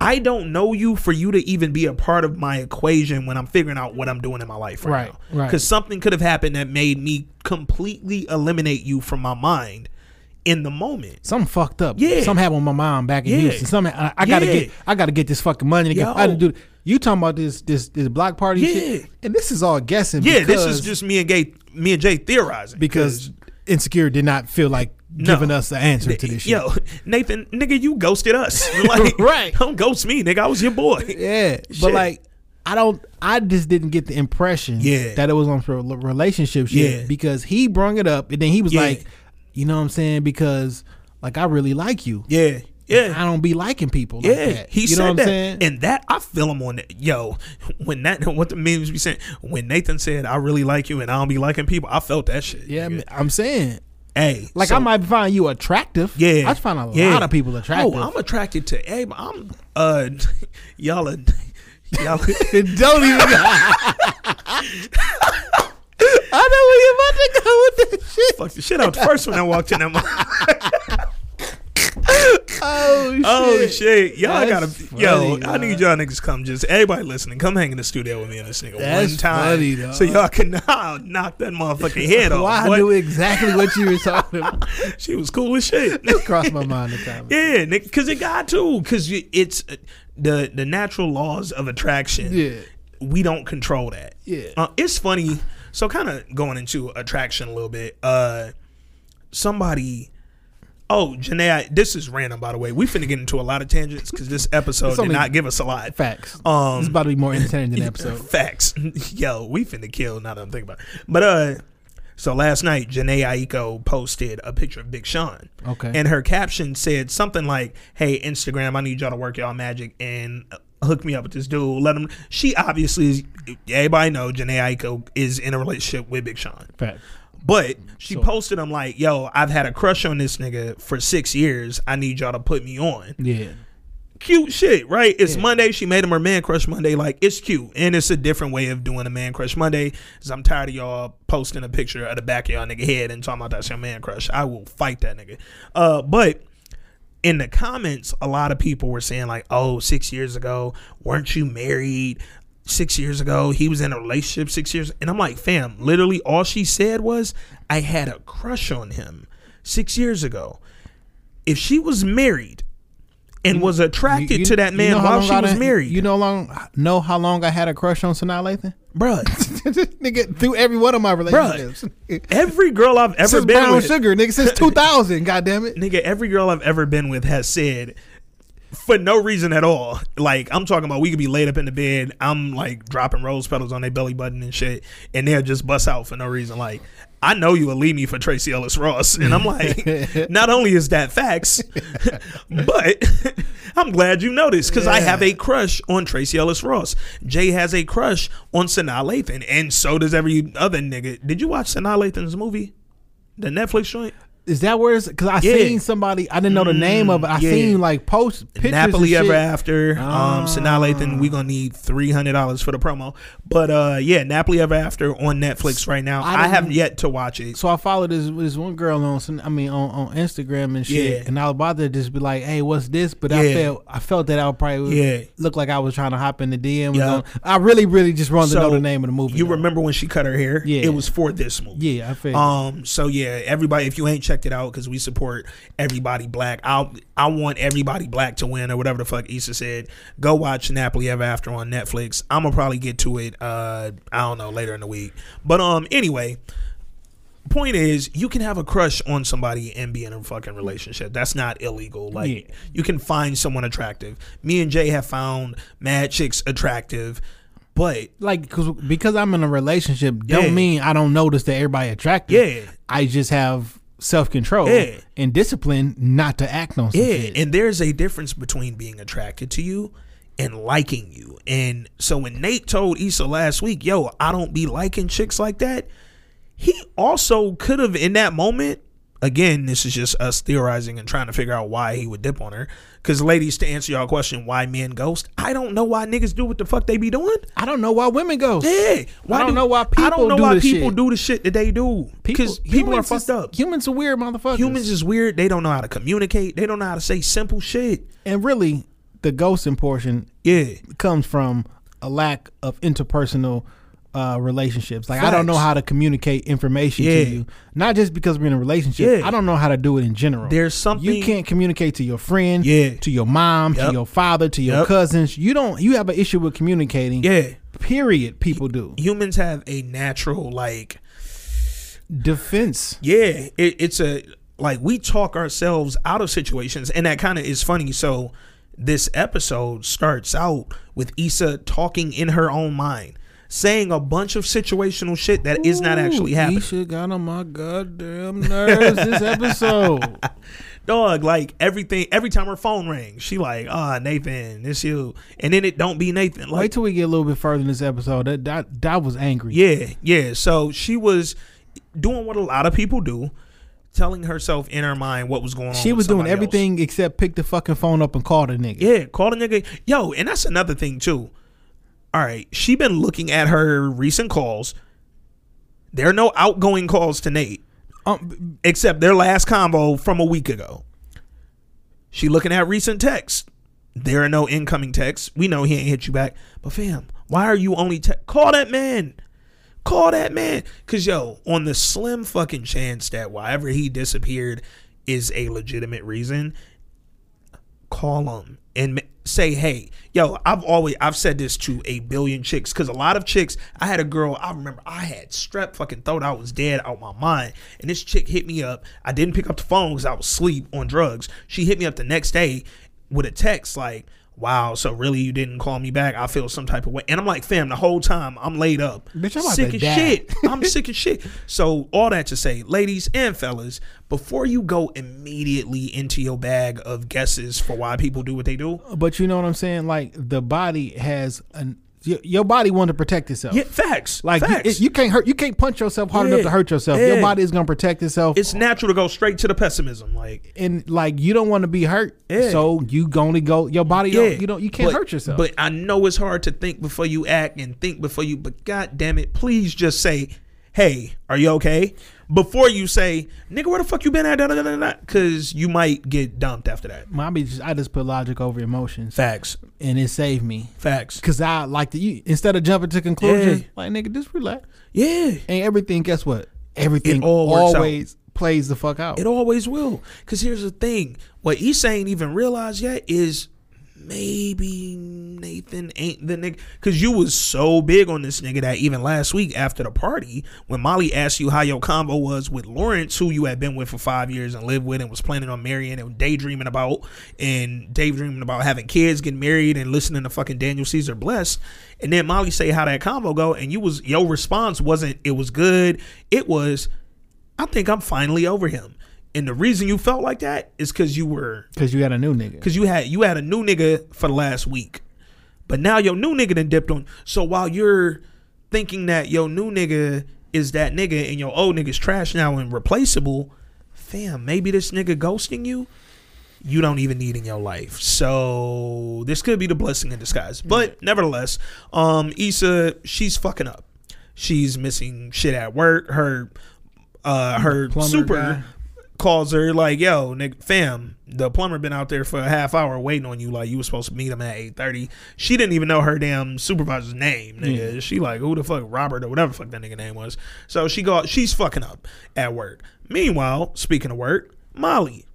I don't know you for you to even be a part of my equation when I'm figuring out what I'm doing in my life right, Right, now. right. Because something could have happened that made me completely eliminate you from my mind in the moment. Something fucked up. Yeah. Something happened with my mom back in Yeah. Houston. Something I, I gotta get I gotta get this fucking money to get Yo. I didn't do you talking about this this this block party Yeah. shit. And this is all guessing Yeah, because, this is just me and Gay, me and Jay theorizing because Insecure did not feel like No. giving us the answer to this shit. Yo, Nathan, nigga, you ghosted us. Like, Right. Don't ghost me, nigga. I was your boy. Yeah, Shit. but like I don't. I just didn't get the impression Yeah. that it was on for relationship shit Yeah. because he brung it up and then he was Yeah. like, you know what I'm saying? Because like I really like you. Yeah, yeah. I don't be liking people. Like Yeah, that. he you said know what that, I'm saying? and that I feel him on that. Yo, when that what the memes be saying when Nathan said I really like you and I don't be liking people, I felt that shit. yeah, nigga. I'm saying. hey, Like so- I might find you attractive. Yeah, I just find a yeah. lot of people attractive. Oh, I'm attracted to. Hey, I'm uh, y'all are y'all. don't even. I know where you're about to go with this shit. Fuck the shit out the first when I walked in. I'm Oh shit! Oh shit, y'all gotta yo. funny, I need y'all niggas come just everybody listening. Come hang in the studio with me in this nigga That's one time, funny, dog. so y'all can knock, knock that motherfucking head off. Well, I knew exactly what you were talking about. She was cool as shit. It crossed my mind the time. yeah, nigga, because it got to because it's uh, the the natural laws of attraction. Yeah. we don't control that. Yeah. uh, it's funny. So kind of going into attraction a little bit. Uh, somebody. Oh, Jhené, this is random, by the way. We finna get into a lot of tangents because this episode It's did not give us a lot. Facts. Um, is about to be more entertaining than the episode. Facts. Yo, we finna kill now that I'm thinking about it. But uh so last night Jhené Aiko posted a picture of Big Sean. Okay. And her caption said something like, Hey, Instagram, I need y'all to work y'all magic and hook me up with this dude. Let him she obviously is everybody know Jhené Aiko is in a relationship with Big Sean. Fact. But she So- posted him like, Yo, I've had a crush on this nigga for six years. I need y'all to put me on Yeah. cute shit, right? It's Yeah. Monday. She made him her man crush Monday. Like it's cute, and it's a different way of doing a man crush Monday. Cause I'm tired of y'all posting a picture of the back of y'all nigga head and talking about that's your man crush. I will fight that nigga. Uh, but in the comments, a lot of people were saying like, "Oh, six years ago, weren't you married?" Six years ago, he was in a relationship. Six years, and I'm like, fam. Literally, all she said was, "I had a crush on him six years ago." If she was married and was attracted You- you- to that you man while she was done- married, You know long know how long I had a crush on Sanaa Lathan? bruh. nigga, through every one of my relationships. Every girl I've ever Since been Brown with, Sugar, nigga, since 2000. God damn it. nigga, every girl I've ever been with has said, for no reason at all. Like I'm talking about, we could be laid up in the bed. I'm like dropping rose petals on their belly button and shit, and they'll just bust out for no reason. Like I know you will leave me for Tracee Ellis Ross, and I'm like, not only is that facts, but I'm glad you noticed because I have a crush on Tracee Ellis Ross. Jay has a crush on Sanaa Lathan, and so does every other nigga. Did you watch Sanaa Lathan's movie, the Netflix joint? Is that where it's because I Yeah. seen somebody I didn't know the name of it. I yeah. seen like post pictures. Nappily ever after. Um, Sanaa Lathan, we gonna need three hundred dollars for the promo. But uh, yeah, Nappily ever after on Netflix right now. I I, haven't yet to watch it. So I followed this this one girl on some- I mean on, on Instagram and shit, Yeah. and I was about to just be like, "Hey, what's this?" But I felt I felt that I would probably Yeah. look like I was trying to hop in the DM. Yeah. I really really just wanted to know the name of the movie. You though. remember when she cut her hair? Yeah. it was for this movie. Yeah, I feel. Um. So yeah, everybody, if you ain't checked it out, because we support everybody black. I I want everybody black to win or whatever the fuck Issa said. Go watch Nappily Ever After on Netflix. I'm gonna probably get to it. Uh, I don't know later in the week. But um, anyway. Point is, you can have a crush on somebody and be in a fucking relationship. That's not illegal. Like Yeah. you can find someone attractive. Me and Jay have found mad chicks attractive, but like cause, because I'm in a relationship don't Yeah. mean I don't notice that everybody attractive. Yeah. I just have self control Yeah. and discipline not to act on Yeah, shit. and there's a difference between being attracted to you and liking you. And so when Nate told Issa last week, "Yo, I don't be liking chicks like that," he also could have in that moment again, this is just us theorizing and trying to figure out why he would dip on her. Because, ladies, to answer y'all question, why men ghost? I don't know why niggas do what the fuck they be doing. I don't know why women go. Yeah, why don't do- know why people. I don't know do why people shit. do the shit that they do. Because people, are fucked is- up. Humans are weird motherfuckers. Humans is weird. They don't know how to communicate. They don't know how to say simple shit. and really, the ghosting portion Yeah, comes from a lack of interpersonal uh, relationships. Like I don't know how to communicate information Yeah. to you. Not just because we're in a relationship. Yeah. I don't know how to do it in general. There's something- you can't communicate to your friend, Yeah. to your mom, to your father, to your Yep. cousins. You don't. You have an issue with communicating. yeah. Period. People do Humans have a natural like defense. Yeah, it, it's a like we talk ourselves out of situations, and that kind of is funny. So this episode starts out with Issa talking in her own mind, saying a bunch of situational shit that is not actually happening. Isha got on my goddamn nerves this episode. Dog, like everything. Every time her phone rings, she like, ah, Nathan, this you, and then it don't be Nathan. Like, Wait till we get a little bit further in this episode. That that, that was angry. Yeah, yeah. So she was doing what a lot of people do, telling herself in her mind what was going on. She was doing somebody else. everything except pick the fucking phone up and call the nigga. Yeah, call the nigga. Yo, and that's another thing too. All right, she been looking at her recent calls. There are no outgoing calls to Nate Um, except their last combo from a week ago. She looking at recent texts. There are no incoming texts. We know he ain't hit you back. But fam, why are you only te- call that man? Call that man. Cause yo, on the slim fucking chance that wherever he disappeared is a legitimate reason, call him and say, hey, yo, I've always I've said this to a billion chicks because a lot of chicks. I had a girl. I remember I had strep. Fucking thought I was dead out my mind. And this chick hit me up. I didn't pick up the phone because I was asleep on drugs. She hit me up the next day with a text like. Wow, so really you didn't call me back? I feel some type of way, and I'm like, fam, the whole time I'm laid up, Bitch, I'm sick as die. shit. I'm sick as shit. So all that to say, ladies and fellas, before you go immediately into your bag of guesses for why people do what they do, but you know what I'm saying? Like the body has an your, your body want to protect itself. yeah, facts. Like you, facts. it- you can't hurt. You can't punch yourself hard Yeah. enough to hurt yourself. Yeah. Your body is gonna protect itself. it's natural to go straight to the pessimism. Like, and like you don't want to be hurt. Yeah. So you gonna go. Your body. yeah, Don't, you don't. You can't but- hurt yourself. But I know it's hard to think before you act and think before you. But god damn it, please just say, "Hey, are you okay?" Before you say, "Nigga, where the fuck you been at?" Because you might get dumped after that. I just, I just put logic over emotions, Facts. and it saved me. Facts. Cause I like to you instead of jumping to conclusions, Yeah. like nigga, just relax. Yeah. And everything, guess what? Everything all works out. always plays the fuck out. It always will. Because here's the thing: what Issa ain't even realized yet is maybe Nathan ain't the nigga. Because you was so big on this nigga that even last week after the party, when Molly asked you how your combo was with Lawrence, who you had been with for five years and lived with and was planning on marrying and daydreaming about, and daydreaming about having kids, getting married, and listening to fucking Daniel Caesar bless. And then Molly say how that combo go, and you was your response wasn't it was good. It was I think I'm finally over him. And the reason you felt like that is because you were Cause you had a new nigga. because you had you had a new nigga for the last week, but now your new nigga then dipped on. So while you're thinking that your new nigga is that nigga and your old nigga's trash now and replaceable, fam, maybe this nigga ghosting you, you don't even need in your life. So this could be the blessing in disguise. But nevertheless, um, Issa, she's fucking up. She's missing shit at work. Her uh her Plumber super guy. Calls her like, "Yo, nigga, fam, the plumber been out there for a half hour waiting on you. Like you was supposed to meet him at eight thirty. She didn't even know her damn supervisor's name, nigga. She like, who the fuck, Robert or whatever the fuck that nigga name was. So she go, she's fucking up at work. Meanwhile, speaking of work, Molly,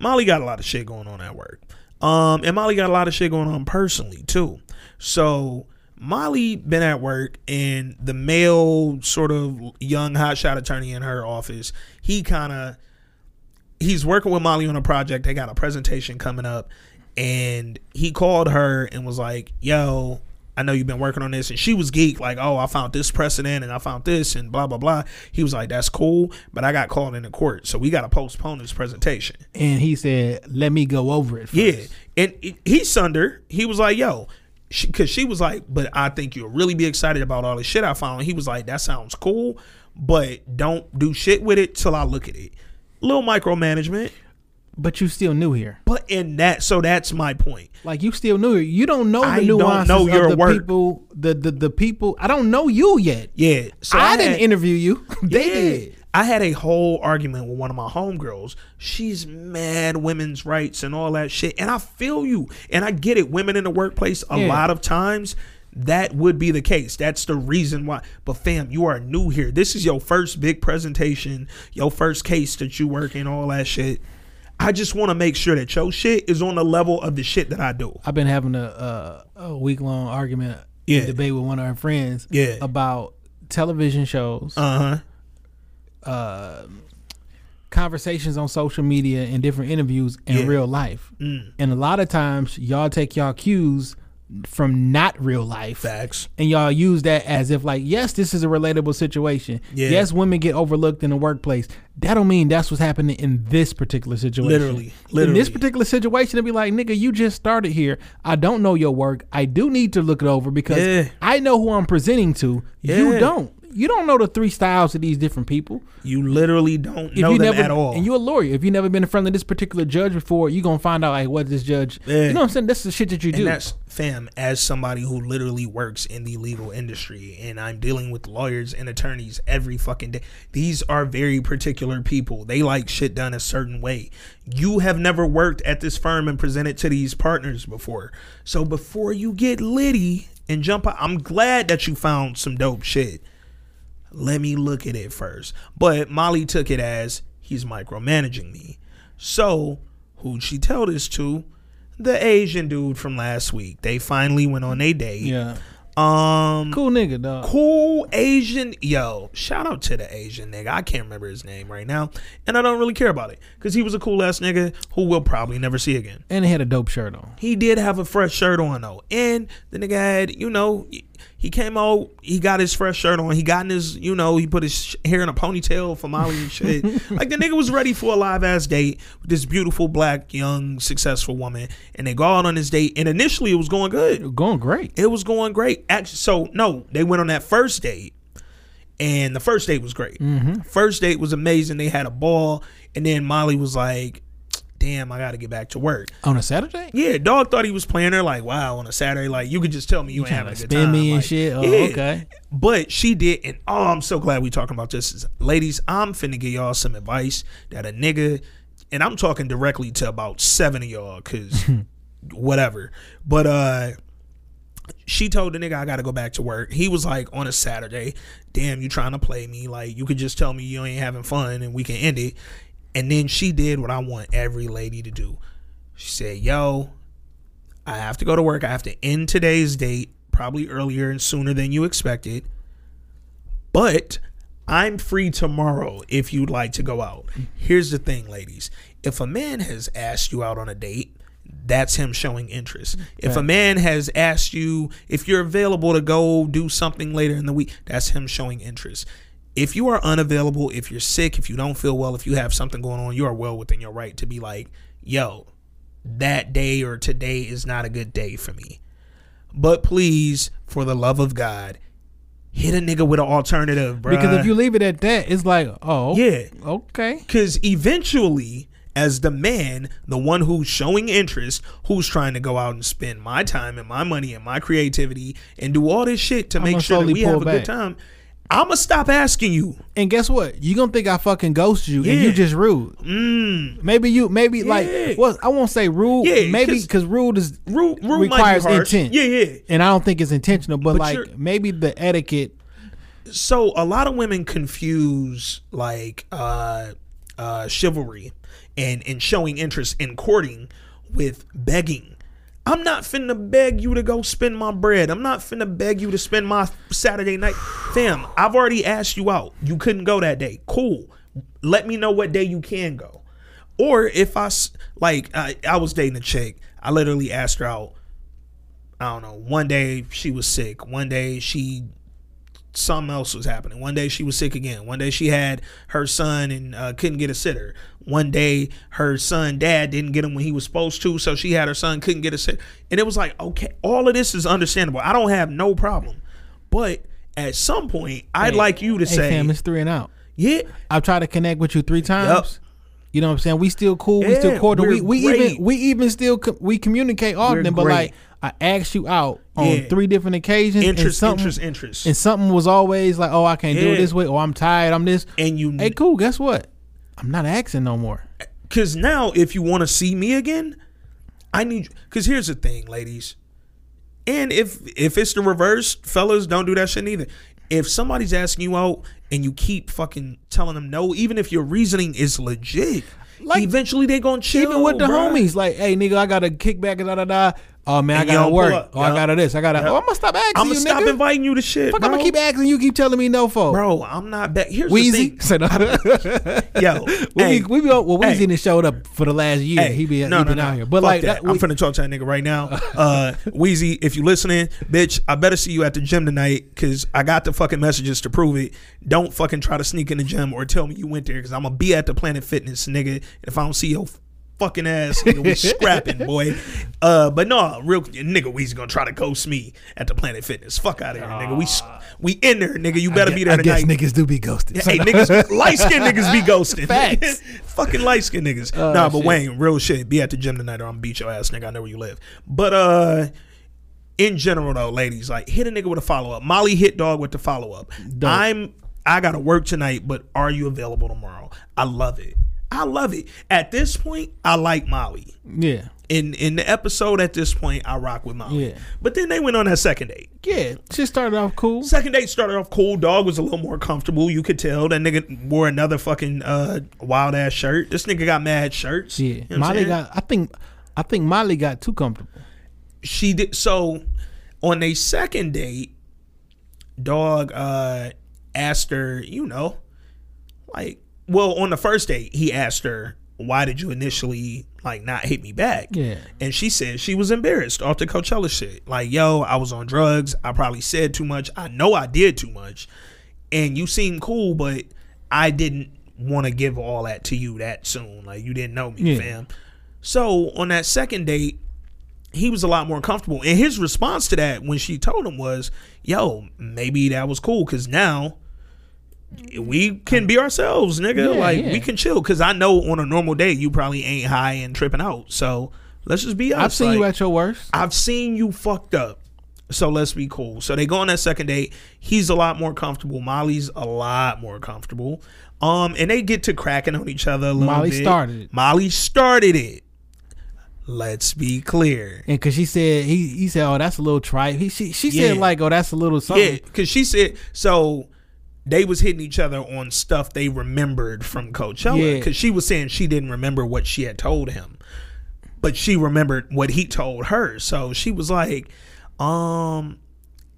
Molly got a lot of shit going on at work. Um, and Molly got a lot of shit going on personally too. So Molly been at work and the male sort of young hotshot attorney in her office, he kind of he's working with Molly on a project. They got a presentation coming up and he called her and was like, "Yo, I know you've been working on this." And she was geek like, "Oh, I found this precedent and I found this and blah blah blah." He was like, "That's cool, but I got called into court, so we got to postpone this presentation." And he said, "Let me go over it." First. Yeah, and he- sunned her. He was like, "Yo," because she, was like, "But I think you'll really be excited about all the shit I found." He was like, "That sounds cool, but don't do shit with it till I look at it." Little micromanagement. But you still new here. But in that, so that's my point. Like you still new here. You don't know the I don't nuances know your of the work. people. The, the the people. I don't know you yet. Yeah. So I, I, didn't had- interview you. they Yeah. did. I had a whole argument with one of my homegirls. She's mad women's rights and all that shit. And I feel you. And I get it. Women in the workplace, a Yeah. lot of times, that would be the case. That's the reason why. But fam, you are new here. This is your first big presentation, your first case that you work in, all that shit. I just want to make sure that your shit is on the level of the shit that I do. I've been having a a, a week long argument, Yeah. debate with one of our friends, Yeah. about television shows, Uh huh. uh, conversations on social media, and different interviews in Yeah. real life. Mm. And a lot of times, y'all take y'all cues from not real life. Facts. and y'all use that as if like yes this is a relatable situation Yeah. yes women get overlooked in the workplace that don't mean that's what's happening in this particular situation Literally. in this particular situation to be like nigga you just started here i don't know your work i do need to look it over because Yeah. i know who i'm presenting to Yeah. you don't you don't know the three styles of these different people You literally don't if know you them never at all. and you're a lawyer if you never been in front of this particular judge before you're gonna find out like what this judge Yeah. you know what i'm saying that's the shit that you And do that's fam, as somebody who literally works in the legal industry and I'm dealing with lawyers and attorneys every fucking day. These are very particular people. They like shit done a certain way. You have never worked at this firm and presented to these partners before. So before you get litty and jump out, I'm glad that you found some dope shit. Let me look at it first. But Molly took it as he's micromanaging me. So, who'd she tell this to? The Asian dude from last week. They finally went on a date. yeah Um cool nigga dog cool Asian yo. Shout out to the Asian nigga. I can't remember his name right now. And I don't really care about it. Because he was a cool ass nigga who we'll probably never see again. and he had a dope shirt on He did have a fresh shirt on though, and the nigga had, you know, he came out, he got his fresh shirt on, he got in his, you know, he put his hair in a ponytail for Molly and shit. like the nigga was ready for a live ass date with this beautiful black young successful woman, and they go out on this date, and initially it was going good. going great It was going great. Actually, so no, they went on that first date, and the first date was great. Mm-hmm. First date was amazing. They had a ball, and then Molly was like, "Damn, I got to get back to work." on a saturday Yeah, dog thought he was playing her like, wow, on a Saturday, like you could just tell me you, ain't having a good time. me and Like, shit? Oh, yeah. okay. But she did, and oh, I'm so glad we talking about this. Ladies, I'm finna give y'all some advice that a nigga, and I'm talking directly to about seven of y'all, cause whatever. But uh she told the nigga I gotta go back to work. He was like on a Saturday, damn, you trying to play me? Like you could just tell me you ain't having fun and we can end it. And then she did what I want every lady to do. She said, "Yo, I have to go to work. I have to end today's date probably earlier and sooner than you expected. But I'm free tomorrow if you'd like to go out. Here's the thing, ladies. If a man has asked you out on a date, that's him showing interest. If a man has asked you if you're available to go do something later in the week, that's him showing interest. If you are unavailable, if you're sick, if you don't feel well, if you have something going on, you are well within your right to be like, yo, that day or today is not a good day for me. But please, for the love of God, hit a nigga with an alternative, bro. Because if you leave it at that, it's like, oh, yeah, okay. because eventually, as the man, the one who's showing interest, who's trying to go out and spend my time and my money and my creativity and do all this shit to I'ma make sure that we have a pull good time, I'ma stop asking you. And guess what? You gonna think I fucking ghost you, and Yeah. you just rude. Mm, Maybe you, maybe Yeah. like, well, I won't say rude. Yeah, maybe 'cause- because rude is rude, rude requires might be harsh. intent. Yeah, yeah. and I don't think it's intentional. But, But like maybe the etiquette. so a lot of women confuse like uh uh chivalry and and showing interest in courting with begging i'm not finna beg you to go spend my bread. I'm not finna beg you to spend my saturday night. Fam i've already asked you out. You couldn't go that day. Cool. Let me know what day you can go. Or if I, like i, I was dating a chick. I literally asked her out. I don't know. One day she was sick. One day she something else was happening. One day she was sick again. One day she had her son and uh, couldn't get a sitter. One day her son dad didn't get him when he was supposed to, so she had her son couldn't get a sitter. And it was like, okay, all of this is understandable. I don't have no problem, but at some point, I'd Hey, like you to hey, say, fam, it's three and out. yeah, I've tried to connect with you three times. You know what I'm saying? We still cool. we still cordial. We we even we even still co- we communicate often. But like I asked you out on Yeah. three different occasions. and interest, something, interest, interest. And something was always like, oh, I can't do it this way, or I'm tired. I'm this. and you Hey, cool. Guess what? I'm not asking no more. Because now, if you want to see me again, I need. Because here's the thing, ladies, and if if it's the reverse, fellas, don't do that shit either. If somebody's asking you out and you keep fucking telling them no, even if your reasoning is legit, Like, eventually they gonna chill. Even with the bruh. homies, like, hey, nigga, I got to kick back and da da da. Oh man, I gotta work. up. Oh, I gotta this. I gotta. Oh, I'm gonna stop asking I'm you, gonna stop nigga. inviting you to shit. Fuck, bro. I'm gonna keep asking you. Keep telling me no for. Bro, I'm not back. Here's Wheezy. the no. thing, yo. we hey, be, we be, well, Weezy hey. done showed up for the last year. Hey, he be, no, he no, been no. out here. But Fuck like, that. that, I'm we- finna talk to that nigga right now. Uh, Wheezy, if you listening, bitch, I better see you at the gym tonight because I got the fucking messages to prove it. Don't fucking try to sneak in the gym or tell me you went there because I'm gonna be at the Planet Fitness, nigga. If I don't see your fucking ass, nigga, we scrapping, boy. Uh, but no, real nigga, Weezy gonna try to ghost me at the Planet Fitness. Fuck out of here, nigga. We we in there, nigga. You better I be guess, there I guess tonight. niggas do be ghosted. Hey, niggas, light skinned niggas be ghosting. Facts. Fucking light skinned niggas. Oh, nah, but shit. Wayne, real shit. Be at the gym tonight or I'm beat your ass, nigga. I know where you live. But uh in general though, ladies, like hit a nigga with a follow up. Molly hit dog with the follow up. I'm I gotta work tonight, but are you available tomorrow? I love it. I love it. At this point, I like Molly. yeah, In in the episode at this point, I rock with Molly. Yeah. But then they went on that second date. yeah. She started off cool. Second date started off cool. Dog was a little more comfortable. You could tell that nigga wore another fucking uh, wild ass shirt. This nigga got mad shirts. Yeah, You know Molly got. I think. I think Molly got too comfortable. She did so on a second date. Dog uh, asked her, you know, like, well, on the first date, he asked her, "Why did you initially like not hit me back?" Yeah. And she said she was embarrassed off the Coachella shit. Like, yo, I was on drugs. I probably said too much. I know I did too much. And you seem cool, but I didn't want to give all that to you that soon. Like, you didn't know me, Yeah. fam. So on that second date, he was a lot more comfortable. And his response to that when she told him was, yo, maybe that was cool because now we can be ourselves, nigga. Yeah, like yeah. we can chill. Cause I know on a normal day you probably ain't high and tripping out. So let's just be us. I've seen you at your worst. I've seen you fucked up. So let's be cool. So they go on that second date. He's a lot more comfortable. Molly's a lot more comfortable. Um, and they get to cracking on each other a little bit. Molly bit. started it. Molly started it. Let's be clear. And cause she said he he said, oh, that's a little trite. He she she said like, oh, that's a little something. Yeah, because she said so. They was hitting each other on stuff they remembered from Coachella. Yeah. Because she was saying she didn't remember what she had told him, but she remembered what he told her. So she was like, "Um,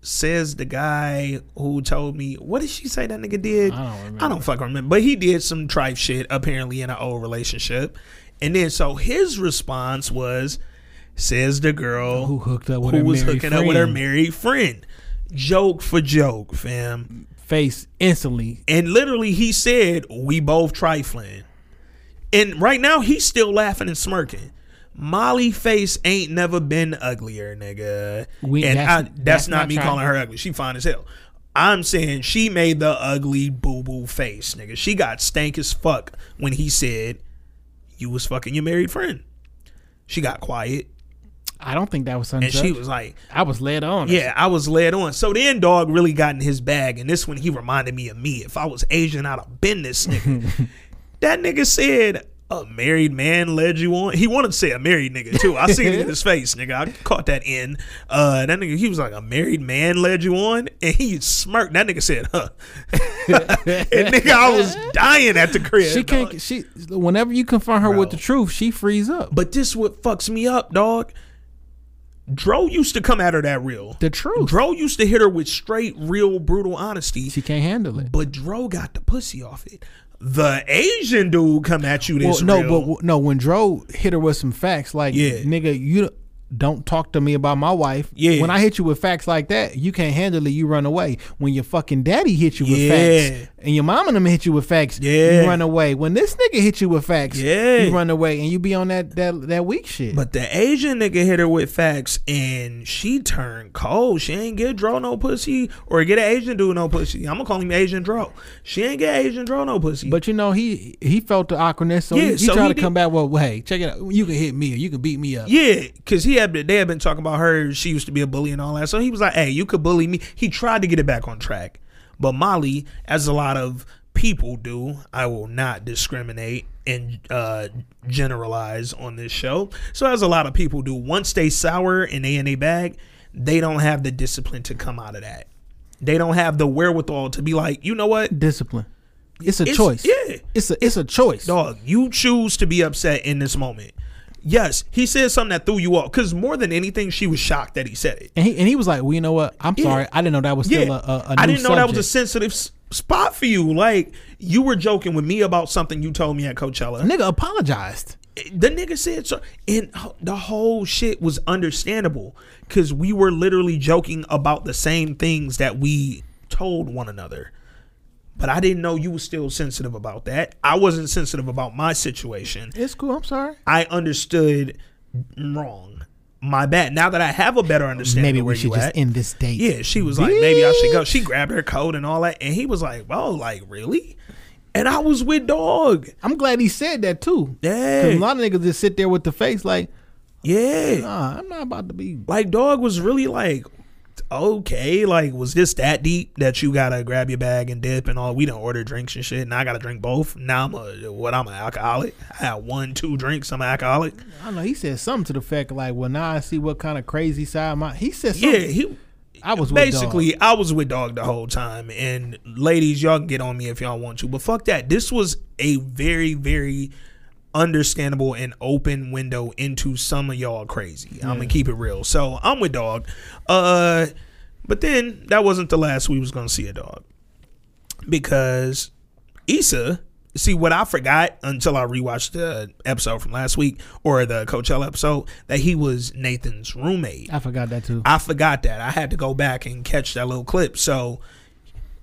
says the guy who told me what did she say that nigga did? I don't remember. I don't fucking remember, but he did some tripe shit apparently in an old relationship, and then so his response was." Says the girl Who hooked up with who was hooking up with her married friend. Joke for joke, fam. Face instantly. And literally, he said, "We both trifling." And right now, he's still laughing and smirking. Molly face ain't never been uglier, nigga. We- and that's- I, that's, that's not, not me trying- calling her ugly. She fine as hell. I'm saying she made the ugly boo boo face, nigga. She got stank as fuck when he said, "You was fucking your married friend." She got quiet I don't think that was and she was like, I was led on. Yeah, I was led on. So then dog really got in his bag, and this one he reminded me of me. If I was Asian, I'd have been this nigga. that nigga said a married man led you on. He wanted to say a married nigga too. I seen it in his face, nigga. I caught that in. Uh, that nigga, he was like a married man led you on, and he smirked. That nigga said, "Huh." and nigga, I was dying at the crib. She can't. She whenever you confront her with the truth, she frees up. But this what fucks me up, dog. Dro used to come at her that real. The truth. Dro used to hit her with straight, real, brutal honesty. She can't handle it. But Dro got the pussy off it. The Asian dude come at you Well, this no, real. but no. When Dro hit her with some facts, like, Yeah. nigga, you don't talk to me about my wife. Yeah. When I hit you with facts like that, you can't handle it. You run away. When your fucking daddy hit you with Yeah. facts, and your mom and them hit you with facts, Yeah. you run away. When this nigga hit you with facts, Yeah. you run away, and you be on that that that weak shit. But the Asian nigga hit her with facts and she turned cold. She ain't get Dro no pussy or get an Asian dude no pussy. I'm gonna call him Asian Dro. She ain't get Asian Dro no pussy. But you know he he felt the awkwardness, so Yeah, he, he so tried he to did- come back. Well, hey, check it out. You can hit me or you can beat me up. yeah, because he had they had been talking about her. She used to be a bully and all that. So he was like, "Hey, you could bully me." He tried to get it back on track, but Molly, as a lot of people do, I will not discriminate and uh, generalize on this show. So as a lot of people do, once they sour and they in a bag, they don't have the discipline to come out of that. They don't have the wherewithal to be like, you know what, Discipline. It's a It's- choice. yeah. It's a it's a choice. dog, you choose to be upset in this moment. Yes, he said something that threw you off because more than anything, she was shocked that he said it. And he and he was like, well, you know what? I'm Yeah. sorry. I didn't know that was still Yeah, a, a, a I didn't know that was a sensitive s- spot for you. Like you were joking with me about something you told me at Coachella. nigga apologized. Eh, the nigga said so and the whole shit was understandable because we were literally joking about the same things that we told one another but i didn't know you were still sensitive about that i wasn't sensitive about my situation It's cool. I'm sorry. i understood wrong my bad now that i have a better understanding Maybe we should just at, end this date. yeah she was like maybe i should go she grabbed her coat and all that and he was like whoa like really and i was with dog I'm glad he said that too. Yeah. Because a lot of niggas just sit there with the face like, yeah nah, I'm not about to be. like dog was really like okay like was this that deep that you gotta grab your bag and dip and all? We don't order drinks and shit and i gotta drink both. Now i'm a what i'm an alcoholic? I had one two drinks i'm an alcoholic. I don't know. He said something to the fact like, well, now I see what kind of crazy side my. He said yeah he I was with basically i was with dog the whole time and ladies y'all can get on me if y'all want to but fuck that. This was a very very understandable and open window into some of y'all crazy i'm gonna keep it real so i'm with dog uh but then that wasn't the last we was gonna see a dog because Issa, see what I forgot until I rewatched the episode from last week or the Coachella episode that he was Nathan's roommate. I forgot that too. I forgot that. I had to go back and catch that little clip. So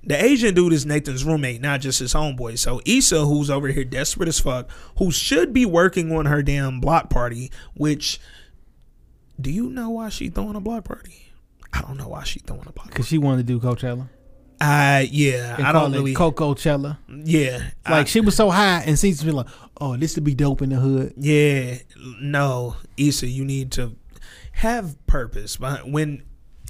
the Asian dude is Nathan's roommate, not just his homeboy. So Issa, who's over here desperate as fuck, who should be working on her damn block party, which do you know why she throwing a block party? I don't know why she throwing a block party. Because she wanted to do Coachella. Uh yeah, I don't really Coachella. Yeah. Like I- she was so high and seems to be like, oh, this would be dope in the hood. Yeah, no, Issa, you need to have purpose. But when,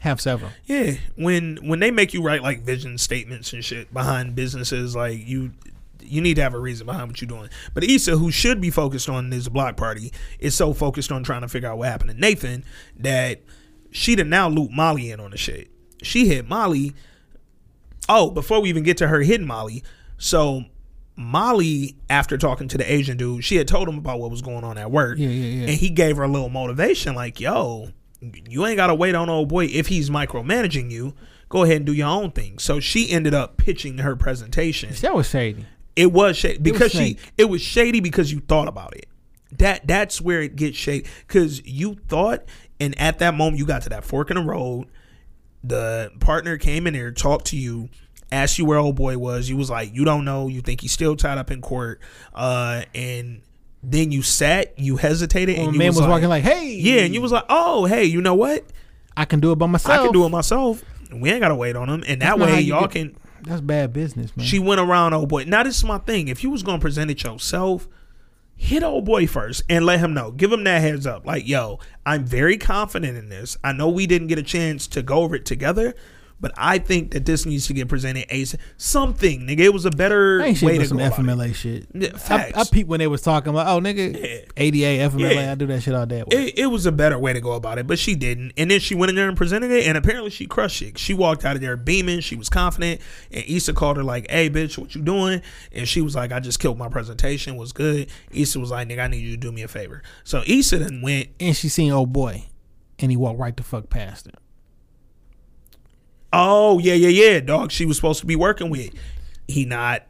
Have several. yeah, when when they make you write like vision statements and shit behind businesses, like you, you need to have a reason behind what you're doing. But Issa, who should be focused on this block party, is so focused on trying to figure out what happened to Nathan that she done now loop Molly in on the shit. She hit Molly. Oh, before we even get to her hitting Molly, so Molly, after talking to the Asian dude, she had told him about what was going on at work. Yeah, yeah, yeah. And he gave her a little motivation, like, yo, you ain't gotta wait on old boy if he's micromanaging you. Go ahead and do your own thing. So she ended up pitching her presentation. That was shady. It was shady because she it was shady because you thought about it. That that's where it gets shady because you thought, and at that moment you got to that fork in the road. The partner came in there, talked to you, asked you where old boy was. You was like, you don't know. You think he's still tied up in court, uh, and then you sat, you hesitated, When and you man was, was, like, walking like, hey, yeah, and you was like, oh, hey, you know what? I can do it by myself. I can do it myself. We ain't gotta wait on him, and that That's way y'all get- can. That's bad business, man. She went around old boy. Now this is my thing. If you was gonna present it yourself, hit old boy first and let him know. Give him that heads up. Like, yo, I'm very confident in this. I know we didn't get a chance to go over it together, but I think that this needs to get presented as something, nigga. It was a better I ain't way to some go about it. FMLA shit. Yeah, I, facts. I peeped when they was talking about, oh nigga, Yeah. ADA, FMLA, Yeah. I do that shit all day. It, it was a better way to go about it, but she didn't. And then she went in there and presented it, and apparently she crushed it. She walked out of there beaming. She was confident. And Issa called her like, "Hey, bitch, what you doing?" And she was like, "I just killed my presentation. Was good." Issa was like, "Nigga, I need you to do me a favor." So Issa then went. and she seen old boy, and he walked right the fuck past her. Oh yeah, yeah, yeah, dog. She was supposed to be working with. He not.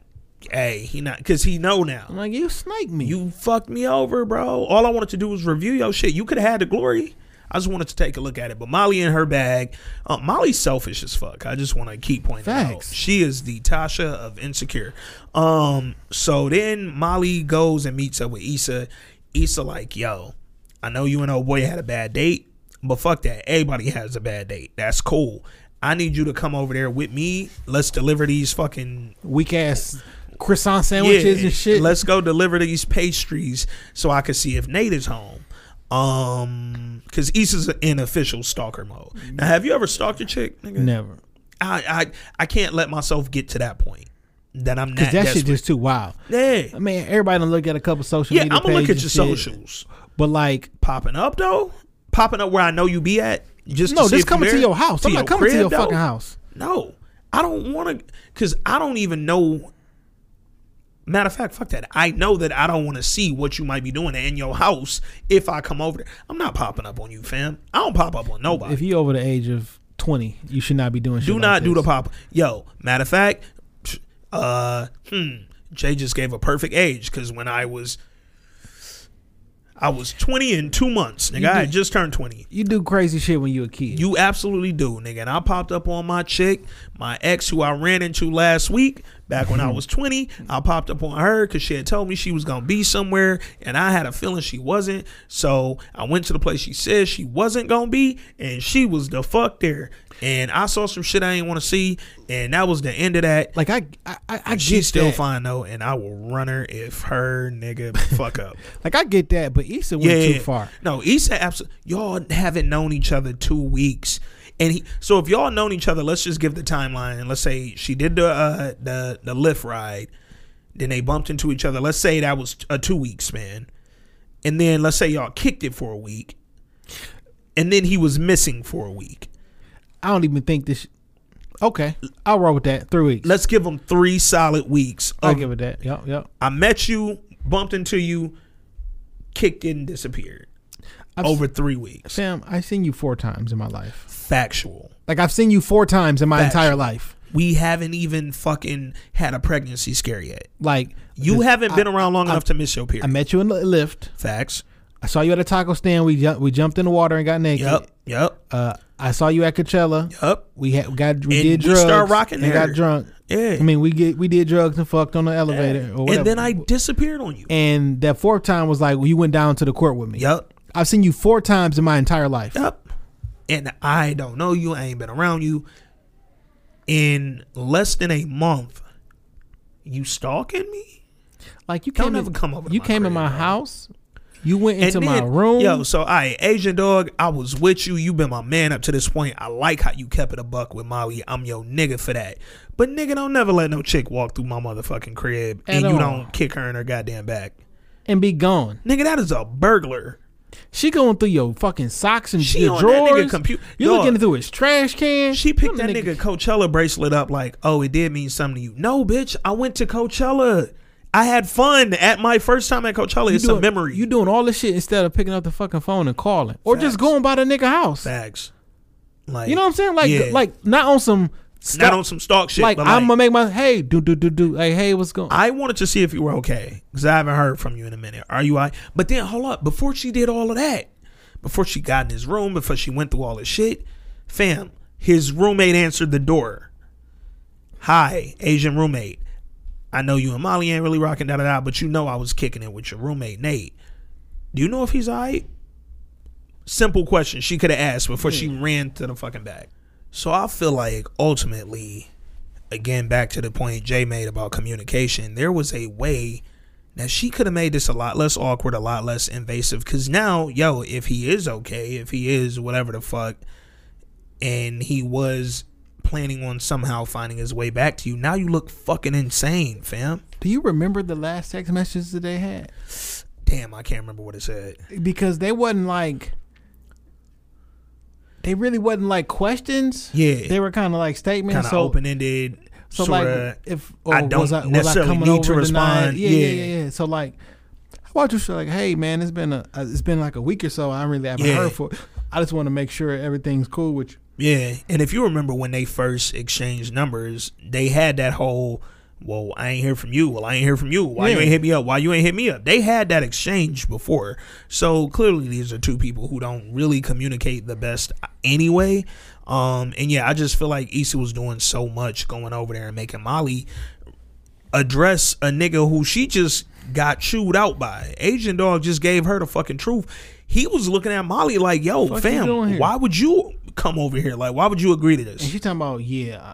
Hey, he not because he know now. I'm like, you snake me. You fucked me over, bro. All I wanted to do was review your shit. You could have had the glory. I just wanted to take a look at it. But Molly in her bag, uh, Molly's selfish as fuck. I just want to keep pointing out. She is the Tasha of insecure. Um, so then Molly goes and meets up with Issa. Issa like, yo, I know you and old boy had a bad date, but fuck that. Everybody has a bad date. That's cool. I need you to come over there with me. Let's deliver these fucking Weak ass croissant sandwiches yeah, and shit. Let's go deliver these pastries so I can see if Nate is home. Um, because Issa's in official stalker mode. Now, have you ever stalked a chick? Nigga? Never. I, I I can't let myself get to that point. That I'm Because that desperate. shit just too wild. yeah. I mean, everybody done look at a couple social Yeah, media I'm gonna look at your shit. socials. But like, Popping up though, popping up where I know you be at. Just to no, just coming to your house. I'm not coming to your though. fucking house. No, I don't want to, cause I don't even know. Matter of fact, fuck that. I know that I don't want to see what you might be doing in your house if I come over there. I'm not popping up on you, fam. I don't pop up on nobody. If you over the age of 20, you should not be doing shit do like not do the pop. Yo, matter of fact, uh, hmm, Jay just gave a perfect age because when I was, I was 20 in two months, nigga. You I had just turned 20. You do crazy shit when you a kid. You absolutely do, nigga. And I popped up on my chick, my ex, who I ran into last week, back when I mm-hmm. was 20. I popped up on her because she had told me she was going to be somewhere, and I had a feeling she wasn't. So I went to the place she said she wasn't going to be, and she was the fuck there. And I saw some shit I didn't want to see, and that was the end of that. like I, I, I, I get She's still that. fine though, and I will run her if her nigga fuck up. Like I get that, but Issa went too far. No, Issa absolutely. Y'all haven't known each other two weeks, and he. So if y'all known each other, let's just give the timeline, and let's say she did the uh, the the Lyft ride, then they bumped into each other. Let's say that was a two week span, and then let's say y'all kicked it for a week, and then he was missing for a week. I don't even think this. Okay, I'll roll with that. Three weeks. Let's give him three solid weeks. I'll give it that. Yep, yep. I met you, bumped into you, kicked it and disappeared I've over three weeks. Sam, I've seen you four times in my life. Factual. Like I've seen you four times in my Factual. entire life. we haven't even fucking had a pregnancy scare yet. Like You the- haven't been I- around long I- enough to miss your period. I met you in the Lyft. Facts. I saw you at a taco stand. We ju- we jumped in the water and got naked. Yep. Yep. Uh, I saw you at Coachella. Yep. We had we got we And did we drugs. started rocking and there. got drunk. Yeah. I mean, we get we did drugs and fucked on the elevator or whatever. and then I disappeared on you. and that fourth time was like you went down to the court with me. Yep. I've seen you four times in my entire life. Yep. And I don't know you. I ain't been around you. In less than a month, you stalking me? Like you Don't came in, come over You came in my bro. house. You went into And my room. Yo, so I Asian dog, I was with you. You been my man up to this point. I like how you kept it a buck with Molly. I'm your nigga for that. But nigga, don't never let no chick walk through my motherfucking crib At and you don't kick her in her goddamn back. and be gone. Nigga, that is a burglar. She going through your fucking socks and She your nigga drawers. compu- you Dog. looking through his trash can. She picked that nigga Coachella bracelet up like, oh, it did mean something to you. No, bitch, I went to Coachella. I had fun at my first time at Coachella. You it's doing, a memory. You doing all this shit instead of picking up the fucking phone and calling, or just going by the nigga house. Facts. Like, You know what I'm saying? Like, Yeah. like not on some. Not on some stalk shit. like, but I'm gonna make my hey do do do do hey hey what's going? I wanted to see if you were okay because I haven't heard from you in a minute. Are you right? But then hold up, before she did all of that, before she got in his room, before she went through all this shit, fam, his roommate answered the door. Hi, Asian roommate. I know you and Molly ain't really rocking da da da, but you know I was kicking it with your roommate Nate. Do you know if he's alright? Simple question she could have asked before she hmm. ran to the fucking back. So I feel like ultimately again back to the point Jay made about communication, there was a way that she could have made this a lot less awkward, a lot less invasive. Cause now, yo, if he is okay, if he is whatever the fuck, and he was planning on somehow finding his way back to you, now you look fucking insane, fam. do you remember the last text messages that they had? Damn, I can't remember what it said. Because they wasn't like. They really wasn't like questions. Yeah. they were kind of like statements. Kind of so, open ended. So like, if I don't was I, was I necessarily need to respond. Yeah, yeah, Yeah. yeah. So like, how about you? say, Like, hey man, it's been a uh, it's been like a week or so. I really haven't Yeah. heard for. I just want to make sure everything's cool with you. Yeah, and if you remember when they first exchanged numbers, they had that whole well, I ain't hear from you. Well, I ain't hear from you. Why you ain't hit me up? Why you ain't hit me up? They had that exchange before. So clearly these are two people who don't really communicate the best anyway. Um, and yeah, I just feel like Issa was doing so much going over there and making Molly address a nigga who she just got chewed out by. Asian dog just gave her the fucking truth. He was looking at Molly like, yo, Fuck you doing fam, why would you come over here? Like, why would you agree to And this? she talking about, yeah,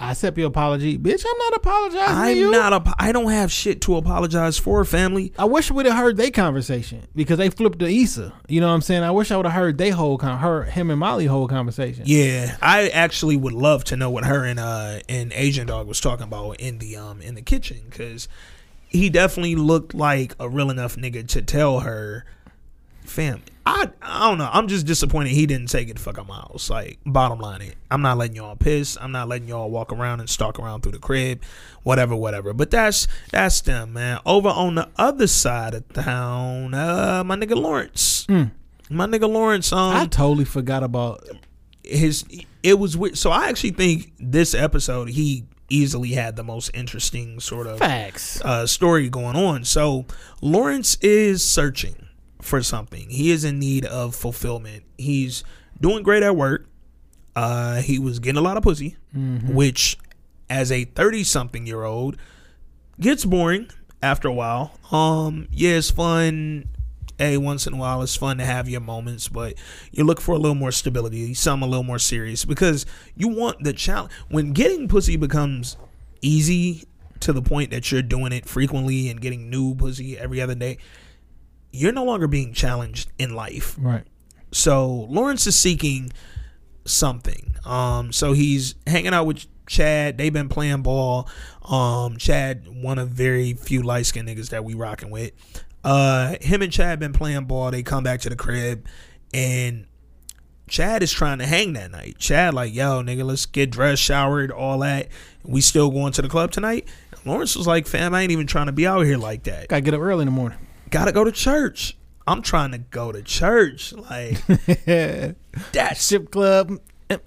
I, accept your apology. Bitch, I'm not apologizing I'm you. not a. I don't have shit to apologize for, family. I wish we'd have heard their conversation because they flipped to Issa. You know what I'm saying? I wish I would have heard they whole con- her him and Molly whole conversation. Yeah, I actually would love to know what her and uh and Asian dog was talking about in the um in the kitchen because he definitely looked like a real enough nigga to tell her, fam. I I don't know. I'm just disappointed he didn't take it fuck out my house. Like bottom line, it. I'm not letting y'all piss. I'm not letting y'all walk around and stalk around through the crib, whatever, whatever. But that's that's them, man. Over on the other side of town, uh, my nigga Lawrence. My nigga Lawrence, um, I totally forgot about his it was weird. So I actually think this episode he easily had the most interesting sort of facts. uh, story going on. So Lawrence is searching for something. He is in need of fulfillment. He's doing great at work. Uh, he was getting a lot of pussy, which, as a thirty-something year old, gets boring after a while. Um, yeah, it's fun. Hey, once in a while, it's fun to have your moments, but you look for a little more stability, something a little more serious, because you want the challenge. When getting pussy becomes easy to the point that you're doing it frequently and getting new pussy every other day, you're no longer being challenged in life. Right. So Lawrence is seeking something. Um, so he's hanging out with Chad. They've been playing ball. Um, Chad, one of very few light skinned niggas that we rocking with. Uh, him and Chad been playing ball. They come back to the crib, and Chad is trying to hang that night. Chad like, yo, nigga, let's get dressed, showered, all that. We still going to the club tonight. Lawrence was like, fam, I ain't even trying to be out here like that Gotta get up early in the morning. Gotta go to church. I'm trying to go to church. Like that ship club.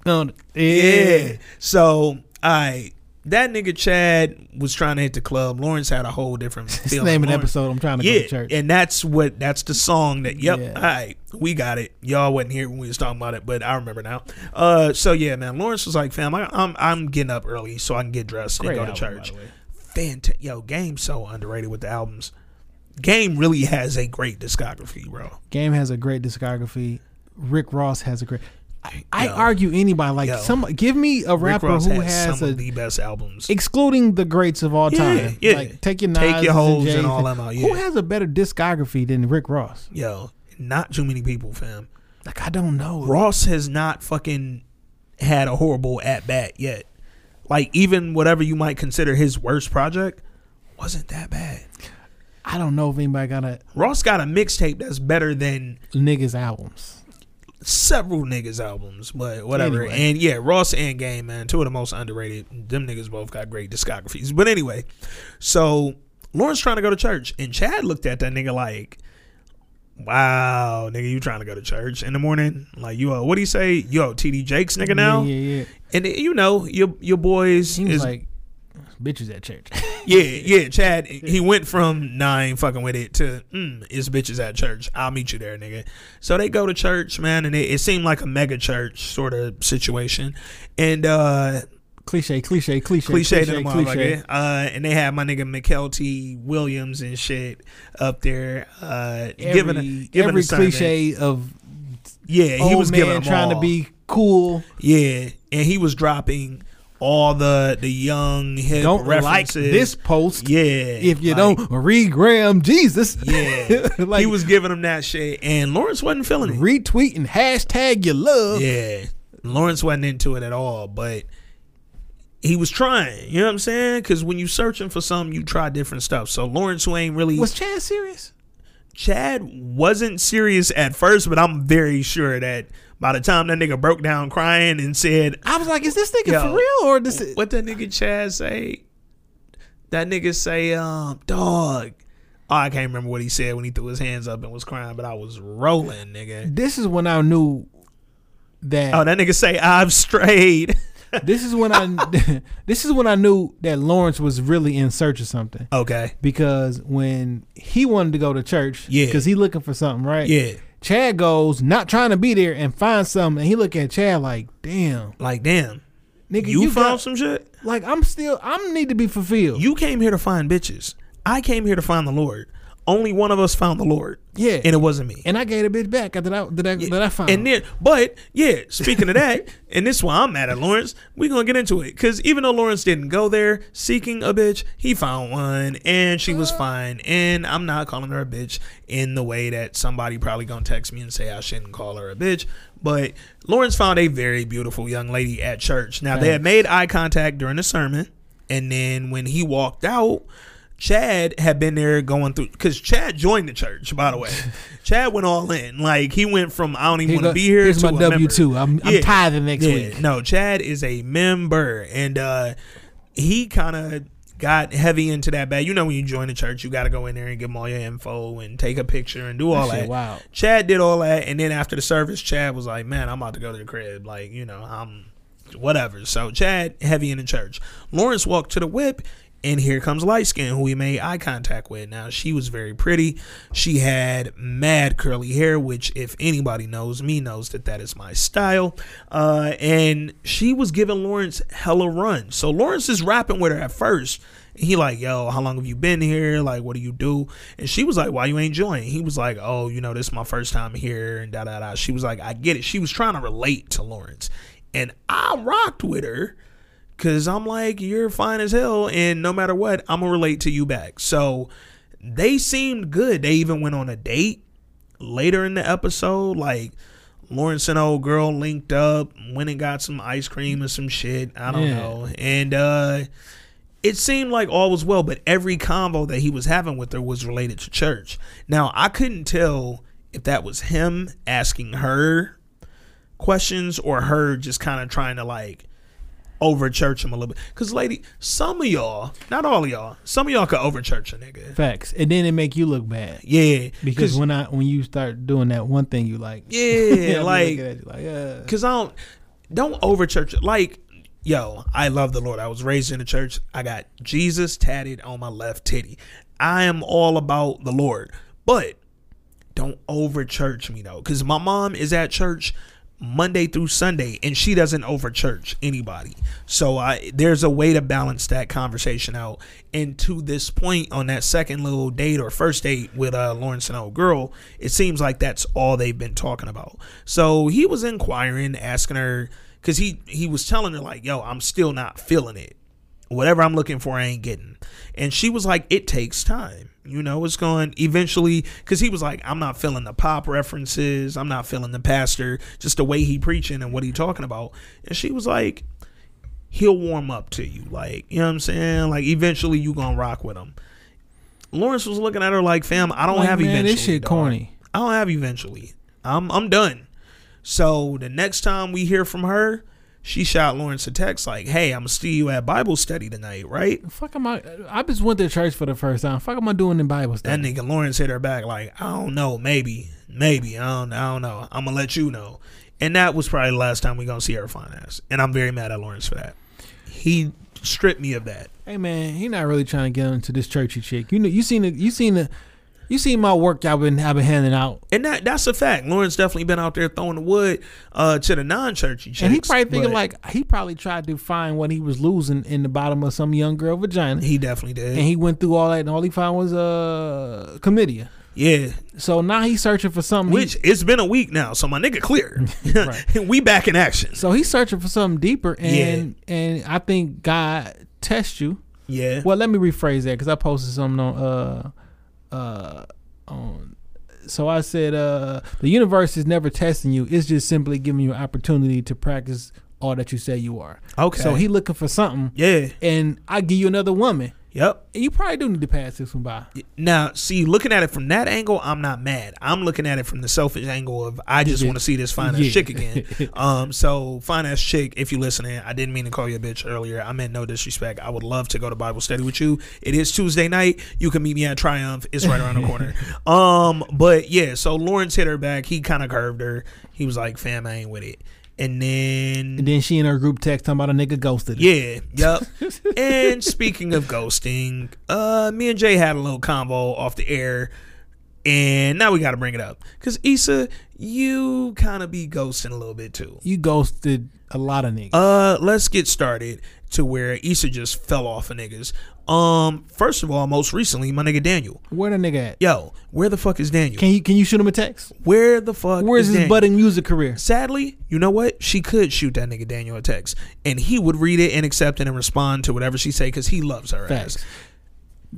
going- yeah. So I that nigga Chad was trying to hit the club. Lawrence had a whole different It's name Lawrence- episode. I'm trying to Yeah, go to church. and that's what that's the song that. Yep, Yeah. all right, we got it. Y'all wasn't here when we was talking about it, but I remember now. Uh, so yeah, man, Lawrence was like, "Fam, I, I'm I'm getting up early so I can get dressed Great and go to album, by church." Fantastic, yo, Game so underrated with the albums. Game really has a great discography, bro. Game has a great discography. Rick Ross has a great. I, I argue anybody like Yo. some. Give me a rapper who has, has some a of the best albums. excluding the greats of all time. yeah. Like take your Take Nas Your holes and Jay-Z. all them out, Who has a better discography than Rick Ross? Yo, not too many people, fam. Like I don't know. Ross has not fucking had a horrible at bat yet. Like even whatever you might consider his worst project wasn't that bad. I don't know if anybody got a Ross got a mixtape that's better than niggas albums. several niggas albums, but whatever. Anyway. And yeah, Ross and Game, man, two of the most underrated. Them niggas both got great discographies. But anyway, so Lawrence trying to go to church, and Chad looked at that nigga like, "Wow, nigga, you trying to go to church in the morning? Like you, uh, what do you say? Yo, TD Jakes, nigga, now? Yeah, yeah, yeah. And you know your your boys is like, bitches at church. yeah, yeah, Chad. He went from nine fucking with it to mm, it's bitches at church. I'll meet you there, nigga. So they go to church, man, and it, it seemed like a mega church sort of situation. And uh cliche, cliche, cliche, cliche, cliche, cliche. motherfucker. Uh and they had my nigga Mikel T. Williams and shit up there, uh giving a Every, giving every a cliche of Yeah, he old was man trying to be cool. Yeah, and he was dropping all the the young hip Don't like references. this post. Yeah, If you like- don't read Graham Jesus, Yeah, like he was giving him that shit, and Lawrence wasn't feeling it. retweet and hashtag your love. Yeah, Lawrence wasn't into it at all, but he was trying. You know what I'm saying? Because when you're searching for something, you try different stuff. So Lawrence, who ain't really Was Chad serious? Chad, wasn't serious at first, but I'm very sure that by the time that nigga broke down crying and said, I was like, is this nigga Yo, for real or this? "What that nigga Chad say?" That nigga say, "Um, dog." Oh, I can't remember what he said when he threw his hands up and was crying, but I was rolling, nigga. This is when I knew that Oh, that nigga say I've strayed. this is when I this is when I knew that Lawrence was really in search of something. Okay. Because when he wanted to go to church, Yeah. because he looking for something, right? Yeah. Chad goes, not trying to be there and find something, and he look at Chad like, damn, Like, damn. nigga, You, you, found got, some shit? like I'm still I'm need to be fulfilled. You came here to find bitches. I came here to find the Lord. Only one of us found the Lord. Yeah. And it wasn't me. and I gave the bitch back after that that I, that I found. And then, but yeah, speaking of that, and this is why I'm mad at Lawrence. We're gonna get into it because even though Lawrence didn't go there seeking a bitch, he found one and she was fine. And I'm not calling her a bitch in the way that somebody probably gonna text me and say I shouldn't call her a bitch. But Lawrence found a very beautiful young lady at church. Now they had made eye contact during the sermon, and then when he walked out. Chad had been there going through because Chad joined the church. By the way, Chad went all in. Like he went from I don't even want to be here. Here's to my. W two. I'm I'm tithing next Yeah, week. no, Chad is a member, and uh, he kind of got heavy into that bag. You know, when you join the church, you got to go in there and give them all your info and take a picture and do all That that. wild. Chad did all that, and then after the service, Chad was like, "Man, I'm about to go to the crib. Like, you know, I'm whatever." So Chad heavy in the church. Lawrence walked to the whip. And here comes light skin, who we made eye contact with. Now she was very pretty. She had mad curly hair, which if anybody knows me knows that that is my style. Uh, and she was giving Lawrence hella run. So Lawrence is rapping with her at first. He like, yo, how long have you been here? Like, what do you do? And she was like, why you ain't join? He was like, oh, you know, this is my first time here and da da da. She was like, I get it. She was trying to relate to Lawrence, and I rocked with her. Cause I'm like, you're fine as hell, and no matter what, I'm gonna relate to you back. So they seemed good. They even went on a date later in the episode. Like Lawrence and old girl linked up, went and got some ice cream and some shit. I don't Yeah. know. And uh it seemed like all was well, but every convo that he was having with her was related to church. Now I couldn't tell if that was him asking her questions or her just kind of trying to like over church him a little bit. Cause lady, some of y'all, not all of y'all, some of y'all could over church a nigga. Facts, and then it make you look bad Yeah, because when I when you start doing that one thing you like, yeah, like you like uh, Cause I don't don't over church like yo, I love the Lord. I was raised in the church. I got Jesus tatted on my left titty. I am all about the Lord. But don't over church me though. Cause my mom is at church Monday through Sunday and she doesn't overchurch anybody. So I there's a way to balance that conversation out. And to this point on that second little date or first date with uh Lawrence and old girl, it seems like that's all they've been talking about. So he was inquiring, asking her because he he was telling her like, yo, I'm still not feeling it. Whatever I'm looking for, I ain't getting. And she was like, it takes time. You know, it's going eventually because he was like, I'm not feeling the pop references. I'm not feeling the pastor, just the way he preaching and what he talking about. And she was like, he'll warm up to you. Like, you know what I'm saying? Like, eventually you going to rock with him. Lawrence was looking at her like, fam, I don't like, have man, eventually. this shit dog. corny. I don't have eventually. I'm I'm done. So the next time we hear from her, she shot Lawrence a text like, "Hey, I'm gonna see you at Bible study tonight, right?" Fuck am I? I just went to church for the first time. Fuck am I doing in Bible study? That nigga Lawrence hit her back like, "I don't know, maybe, maybe, I don't, I don't know. I'm gonna let you know." And that was probably the last time we gonna see her fine ass. And I'm very mad at Lawrence for that. He stripped me of that. Hey man, he not really trying to get into this churchy chick. You know, you seen it. you seen the, you see my work I've been I've been handing out, And that that's a fact. Lawrence definitely been out there throwing the wood uh, to the non-churchy chicks. and he probably thinking but like he probably tried to find what he was losing in the bottom of some young girl vagina, he definitely did. and he went through all that, and all he found was uh chlamydia. yeah, So now he's searching for something. he- Which it's been a week now, so my nigga clear. we back in action. so he's searching for something deeper, and and I think God tests you. Yeah. Well, let me rephrase that because I posted something on uh uh on. So I said, uh, the universe is never testing you; it's just simply giving you an opportunity to practice all that you say you are. Okay. So he looking for something, Yeah. and I give you another woman, Yep. and you probably do need to pass this one by. Now, see, looking at it from that angle, I'm not mad. I'm looking at it from the selfish angle of I just Yeah. want to see this fine ass Yeah. chick again. um, so fine ass chick, if you listening, I didn't mean to call you a bitch earlier. I meant no disrespect. I would love to go to Bible study with you. It is Tuesday night. You can meet me at Triumph. It's right around the corner. Um, but yeah, so Lawrence hit her back. He kind of curved her. He was like, "Fam, I ain't with it." And then And then she and her group text talking about a nigga ghosted. her. yeah, yep. and speaking of ghosting, uh, me and Jay had a little convo off the air, and now we got to bring it up because Issa, you kind of be ghosting a little bit too. You ghosted a lot of niggas. Uh, let's get started to where Issa just fell off of niggas. Um, first of all, most recently, my nigga Daniel. Where the nigga at? Yo, where the fuck is Daniel? Can you can you shoot him a text? where the fuck Where's is his Daniel? budding music career? Sadly, you know what? She could shoot that nigga Daniel a text, and he would read it and accept it and respond to whatever she say because he loves her Facts. ass.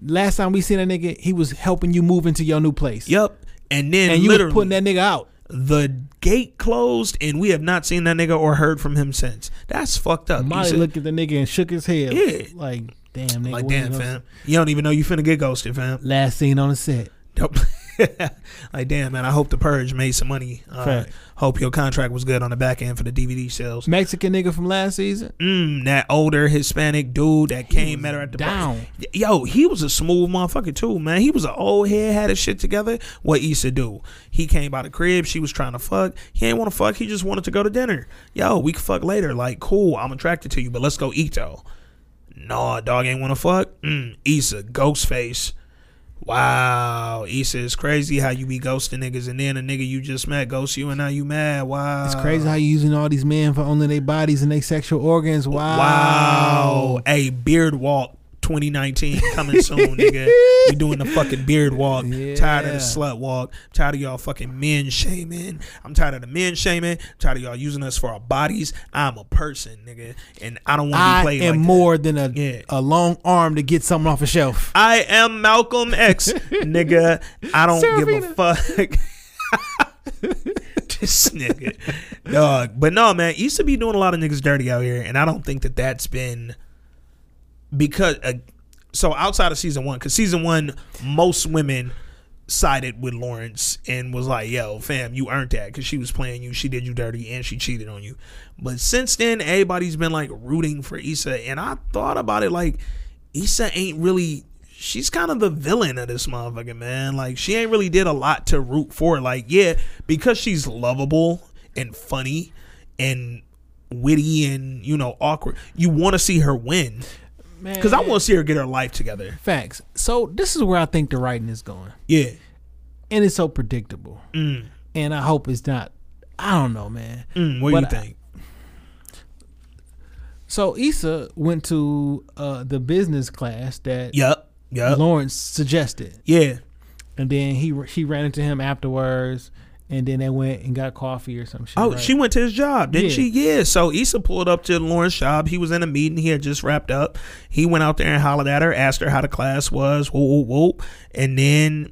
Last time we seen that nigga, he was helping you move into your new place. Yep. And then And you were putting that nigga out. the gate closed, and we have not seen that nigga or heard from him since. That's fucked up. Molly Issa. looked at the nigga and shook his head. Yeah. Like, damn, nigga. like, damn, fam. You don't even know you finna get ghosted, fam. Last scene on the set. Nope. like, damn, man. I hope the purge made some money. Uh, hope your contract was good on the back end for the DVD sales. Mexican nigga from last season. Mm, that older Hispanic dude that came was met her at the down. bar. Yo, he was a smooth motherfucker too, man. He was an old head, had his shit together. What Issa do? He came by the crib. She was trying to fuck. He ain't want to fuck. He just wanted to go to dinner. Yo, we can fuck later. Like, cool. I'm attracted to you, but let's go eat though. Nah, dog ain't want to fuck. Mm, Issa, ghost face. Wow, Issa is crazy how you be ghosting niggas and then a nigga you just met ghosts you and now you mad. Wow, It's crazy how you using all these men for only their bodies and their sexual organs. Wow. Wow. Hey, Beard Walk 2019 coming soon, nigga. We doing the fucking beard walk. Tired of the slut walk. Tired of y'all fucking men shaming. I'm tired of the men shaming. tired of y'all using us for our bodies. I'm a person, nigga. And I don't want to be I played am like that. more than a, Yeah. a long arm to get something off a shelf. I am Malcolm X, nigga. I don't give a fuck. this nigga, dog. But no, man, used to be doing a lot of niggas dirty out here, and I don't think that that's been because. Uh, so outside of season one, because season one, most women sided with Lawrence and was like, "Yo, fam, you earned that because she was playing you, she did you dirty, and she cheated on you." But since then, everybody's been like rooting for Issa, and I thought about it like Issa ain't really. She's kind of the villain of this motherfucker, man. Like she ain't really did a lot to root for. Like yeah, because she's lovable and funny and witty and you know awkward. You want to see her win because I want to see her get her life together. Facts. So this is where I think the writing is going, Yeah. and it's so predictable. Mm. And I hope it's not. I don't know, man. Mm, what do you But I- think? So Issa went to uh, the business class that Yup. Yup. Lawrence suggested, Yeah. and then he she ran into him afterwards, and then they went and got coffee or some shit. Oh, right? she went to his job, didn't Yeah. she? Yeah. So Issa pulled up to Lauren's job. He was in a meeting. He had just wrapped up. He went out there and hollered at her, asked her how the class was, whoop, whoop, whoop. And then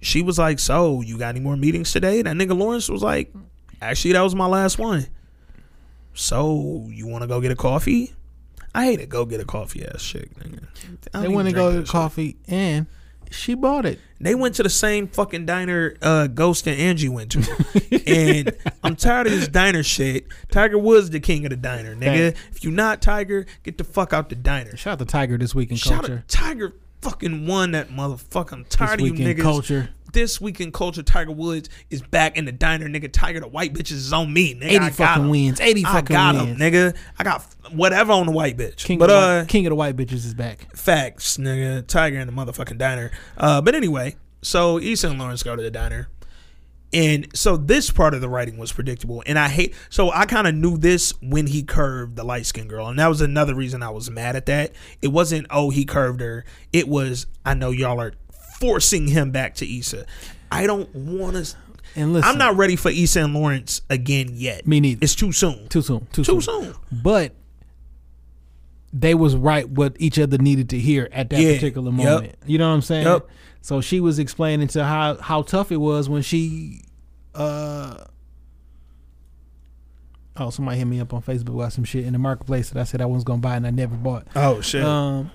she was like, So, you got any more meetings today? That nigga Lawrence was like, Actually, that was my last one. So, you want to go get a coffee? I hate to go get a coffee ass shit, nigga. I They went to go get shit. coffee, and she bought it. They went to the same fucking diner uh, Ghost and Angie went to. and I'm tired of this diner shit. Tiger Woods the king of the diner, nigga. If you not Tiger, get the fuck out the diner. Shout out to Tiger this week in Shout culture. out Tiger fucking won that motherfucker. I'm This tired of you niggas. culture. This week in culture, Tiger Woods is back in the diner, nigga. Tiger the white bitches is on me, nigga. Eighty I got fucking him. wins. Eighty I fucking got wins. him, nigga. I got whatever on the white bitch. King, but of the uh, King of the white bitches is back. Facts, nigga. Tiger in the motherfucking diner. Uh, but anyway, so Issa and Lawrence go to the diner. And so this part of the writing was predictable. And I hate so I kind of knew this when he curved the light skinned girl. And that was another reason I was mad at that. It wasn't, oh, he curved her. It was, I know y'all are forcing him back to Issa. I don't want to. And listen, I'm not ready for Issa and Lawrence again yet. Me neither. It's too soon. too soon. Too, Too soon. soon. But they was right what each other needed to hear at that Yeah. particular Yep. moment. You know what I'm saying? Yep. So she was explaining to how how tough it was when she uh Oh, somebody hit me up on Facebook about some shit in the marketplace that I said I was gonna buy and I never bought. Oh, shit. Um,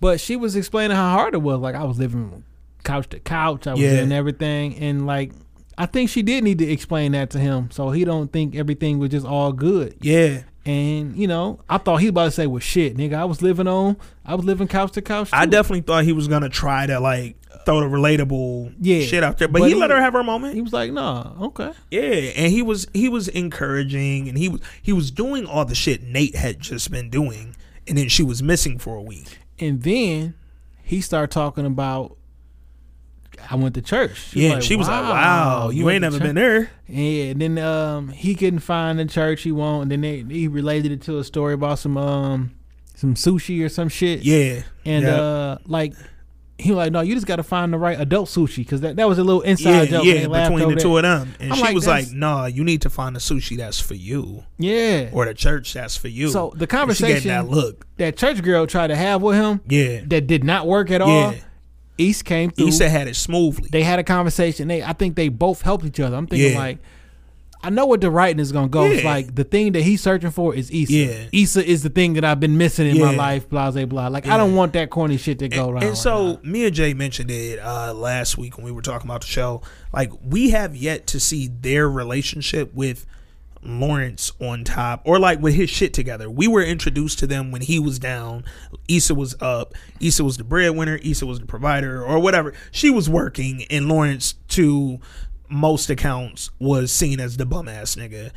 but she was explaining how hard it was. Like I was living couch to couch. I was Yeah. doing everything, and like I think she did need to explain that to him, so he don't think everything was just all good. yeah. And you know, I thought he was about to say, "Well, shit, nigga, I was living on, I was living couch to couch." I definitely thought he was gonna try to like throw the relatable Yeah, shit out there. But, but he, he- let her have her moment. He was like, "Nah, okay." Yeah, and he was he was encouraging, and he was he was doing all the shit Nate had just been doing, and then she was missing for a week. And then he started talking about. I went to church. She yeah, and she was like, "Wow, you, ain't never church?" been there." Yeah, and then um, he couldn't find the church he want. And then they, he related it to a story about some um, some sushi or some shit. Yeah, and yeah. uh, like he was like, no, you just got to find the right adult sushi because that, that was a little inside yeah, joke. yeah, and they laughed between the two of them, and I'm she like, was like, "Nah, you need to find a sushi that's for you, Yeah. or the church that's for you." So the And she gave conversation that look, that church girl tried to have with him yeah, that did not work at all. Issa came through. Issa had it smoothly. they had a conversation. They, I think they both helped each other. I'm thinking Yeah. like, I know what the writing is gonna go. It's like the thing that he's searching for is Issa. Yeah. Issa is the thing that I've been missing in my life. Blah blah blah. Like Yeah. I don't want that corny shit to go and, around. and so me and Jay mentioned it uh, last week when we were talking about the show. Like we have yet to see their relationship with Lawrence on top, or like with his shit together. We were introduced to them when he was down. Issa was up. Issa was the breadwinner. Issa was the provider, or whatever. She was working, and Lawrence, to most accounts, was seen as the bum ass nigga,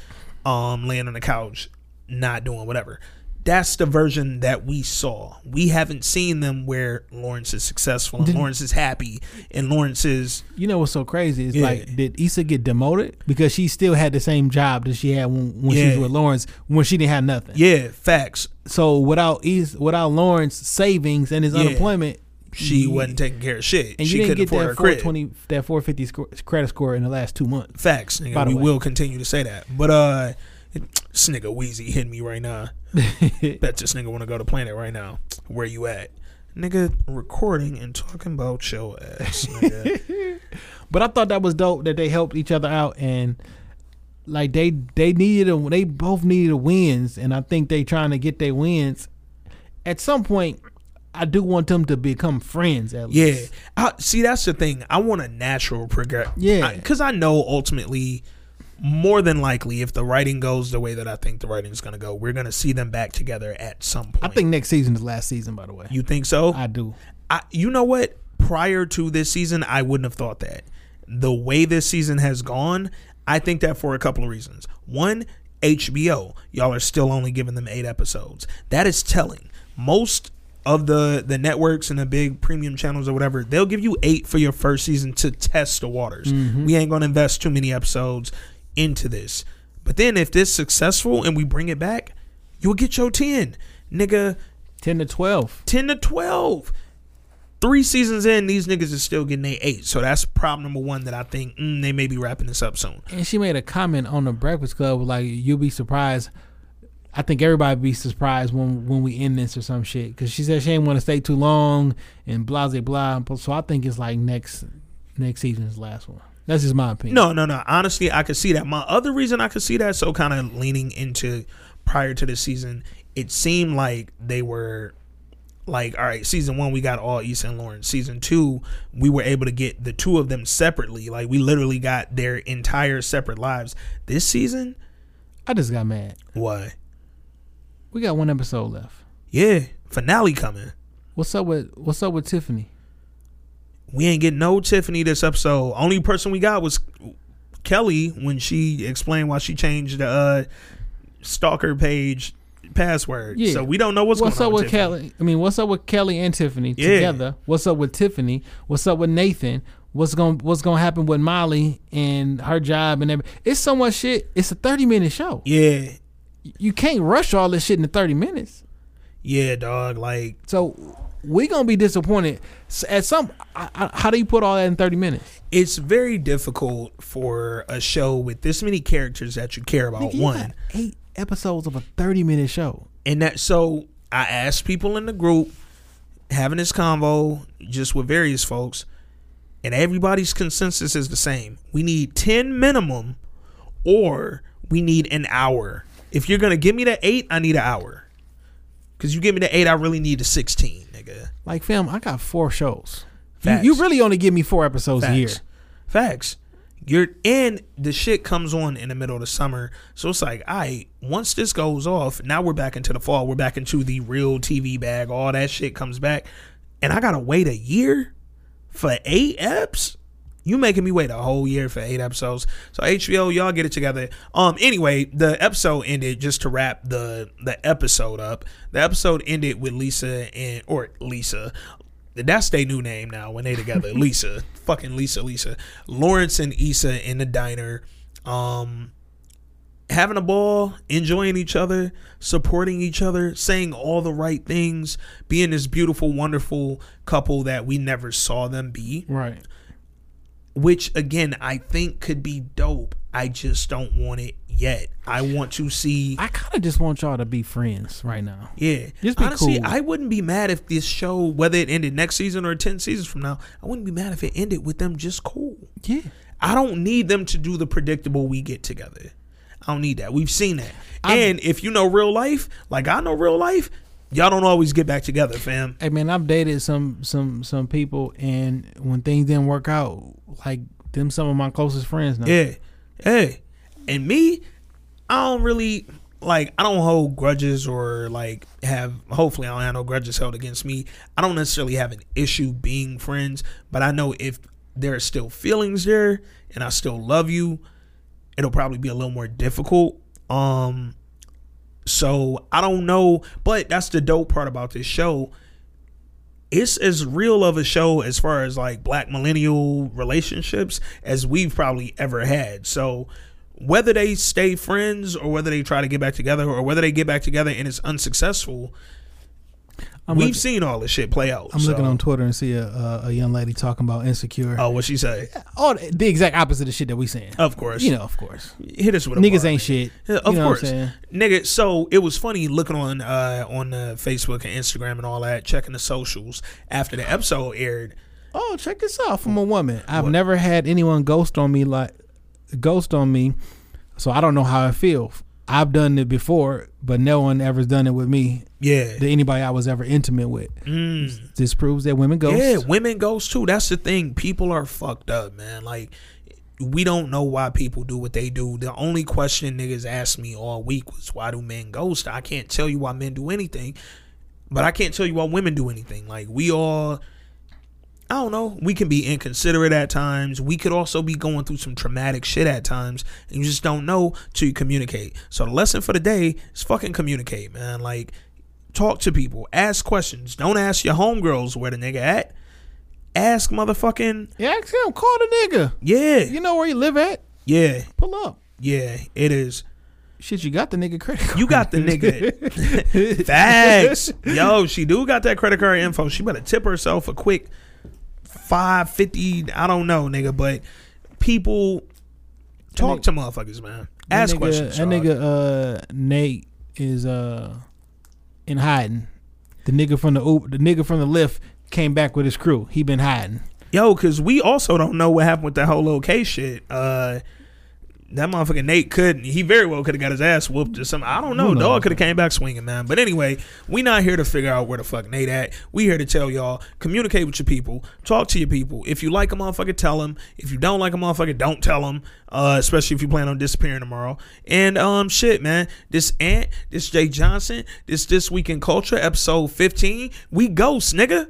um, laying on the couch, not doing whatever that's the version that we saw. We haven't seen them where Lawrence is successful and Lawrence is happy and Lawrence is You know what's so crazy? It's Yeah. like, did Issa get demoted because she still had the same job that she had when, when she was with Lawrence when she didn't have nothing. yeah, facts. So without Issa, without Lawrence savings and his Yeah. unemployment, She wasn't taking care of shit. and she you didn't get that her 420, that 450 credit score in the last two months. Facts, nigga. By the we way. will continue to say that. But uh this nigga Wheezy hitting me right now. Bet this nigga wanna go to planet right now. Where you at? Nigga recording and talking about your ass. But I thought that was dope that they helped each other out and like they they needed a, they both needed a wins and I think they trying to get their wins. At some point, I do want them to become friends at Yeah. I, see that's the thing. I want a natural progress. Yeah. because I, know ultimately, more than likely, if the writing goes the way that I think the writing is going to go, we're going to see them back together at some point. I think next season is last season. By the way, you think so. I do. I, you know what? Prior to this season, I wouldn't have thought that. The way this season has gone, I think that for a couple of reasons. One, HBO, y'all are still only giving them eight episodes. That is telling. Most of the the networks and the big premium channels or whatever, they'll give you eight for your first season to test the waters. We ain't gonna invest too many episodes into this. But then if this successful and we bring it back, you'll get your ten, nigga. Ten to twelve. 10 to 12. Three seasons in, these niggas is still getting a eight. So that's problem number one that I think mm, they may be wrapping this up soon. And she made a comment on the Breakfast Club like, "You'll be surprised." I think everybody be surprised when when we end this or some shit because she said she didn't want to stay too long and blah blah blah. So I think it's like next next season's last one. That's just my opinion. No, no, no. Honestly, I could see that. My other reason I could see that, so kind of leaning into prior to the season, it seemed like they were like, all right, season one, we got all Issa and Lawrence. Season two, we were able to get the two of them separately. Like, we literally got their entire separate lives. This season, I just got mad. what? We got one episode left. Yeah, finale coming. What's up with What's up with Tiffany? we ain't getting no Tiffany this episode. Only person we got was Kelli when she explained why she changed the uh, stalker page password. Yeah. So we don't know what's, What's going up on with Tiffany. Kelli? I mean, what's up with Kelli and Tiffany Yeah. together? What's up with Tiffany? What's up with Nathan? What's going What's going to happen with Molly and her job and everything? It's so much shit. It's a thirty minute show. Yeah, You can't rush all this shit in thirty minutes. yeah, dog. Like So we gonna be disappointed at some. I, I, how do you put all that in thirty minutes? it's very difficult for a show with this many characters that you care about. Nigga, you one, eight episodes of a thirty minute show. and that so I asked people in the group having this convo just with various folks, and everybody's consensus is the same. We need ten minimum, or we need an hour. If you're gonna give me the eight, I need an hour. Cause you give me the eight, I really need the sixteen, nigga. Like, fam, I got four shows. You, Facts. you really only give me four episodes a year. Facts. Facts. You're and the shit comes on in the middle of the summer. So it's like, all right, once this goes off, now we're back into the fall. We're back into the real TV bag. All that shit comes back. And I gotta wait a year for eight eps. You making me wait a whole year for eight episodes. So HBO, y'all get it together. Um. Anyway, the episode ended. Just to wrap the the episode up. The episode ended with Lisa and or Lisa. That's their new name now when they together. Lisa, fucking Lisa, Lisa, Lawrence and Issa in the diner. Um having a ball, enjoying each other, supporting each other, saying all the right things, being this beautiful, wonderful couple that we never saw them be. Right. Which again, I think could be dope. I just don't want it yet. I want to see. I kind of just want y'all to be friends right now. Yeah, Just be honestly, cool. I wouldn't be mad if this show, whether it ended next season or ten seasons from now, I wouldn't be mad if it ended with them just cool. Yeah. I don't need them to do the predictable we get together. I don't need that. We've seen that. I'm- and if you know real life, like I know real life, y'all don't always get back together, fam. Hey man, I've dated some some some people, and when things didn't work out, like them, some of my closest friends now. Yeah. Hey. And me, I don't really like I don't hold grudges or like have hopefully I don't have no grudges held against me. I don't necessarily have an issue being friends, but I know if there are still feelings there and I still love you, it'll probably be a little more difficult. Um so I don't know, but that's the dope part about this show. It's as real of a show as far as like black millennial relationships as we've probably ever had. So whether they stay friends or whether they try to get back together or whether they get back together and it's unsuccessful, I'm we've looking, seen all this shit play out. I'm looking on Twitter and see a, a a young lady talking about insecure. Oh, what she say? All the, the exact opposite of shit that we saying. Of course, You know, of course. hit us with a Niggas ain't shit. Yeah, of You know course, nigga. So it was funny looking on uh on uh, Facebook and Instagram and all that, checking the socials after the episode aired. Oh, check this out from a woman. I've What? never had anyone ghost on me like ghost on me, so I don't know how I feel. I've done it before, but no one ever's done it with me. Yeah, To anybody I was ever intimate with. Mm. This proves that women ghost. Yeah, women ghost too. That's the thing. People are fucked up, man. Like we don't know why people do what they do. The only question niggas asked me all week was why do men ghost? I can't tell you why men do anything, but I can't tell you why women do anything. Like we all I don't know. We can be inconsiderate at times. We could also be going through some traumatic shit at times, and you just don't know till you communicate. So the lesson for the day is fucking communicate, man. Like talk to people, ask questions. Don't ask your homegirls where the nigga at. Ask motherfucking Yeah, ask him. Call the nigga. yeah, You know where you live at? yeah, Pull up. yeah. It is. Shit, you got the nigga credit card. You got the nigga. Facts. Yo, she do got that credit card info. She better tip herself a quick five fifty. I don't know, nigga, but people talk nigga- to motherfuckers, man. That Ask nigga- questions. That dog. nigga, uh, Nate is uh in hiding. The nigga from the Uber, the nigga from the Lyft came back with his crew. He been hiding. Yo, because we also don't know what happened with that whole shit. Uh, that motherfucker Nate could he very well could have got his ass whooped or something. I don't know. Dog could have came back swinging, man. But anyway, we not here to figure out where the fuck Nate at. We here to tell y'all communicate with your people, talk to your people. If you like a motherfucker, tell them. If you don't like a motherfucker, don't tell them. Uh, especially if you plan on disappearing tomorrow. And um, shit, man. This Ant, this Jay Johnson, this this week in culture, episode fifteen. We ghost, nigga.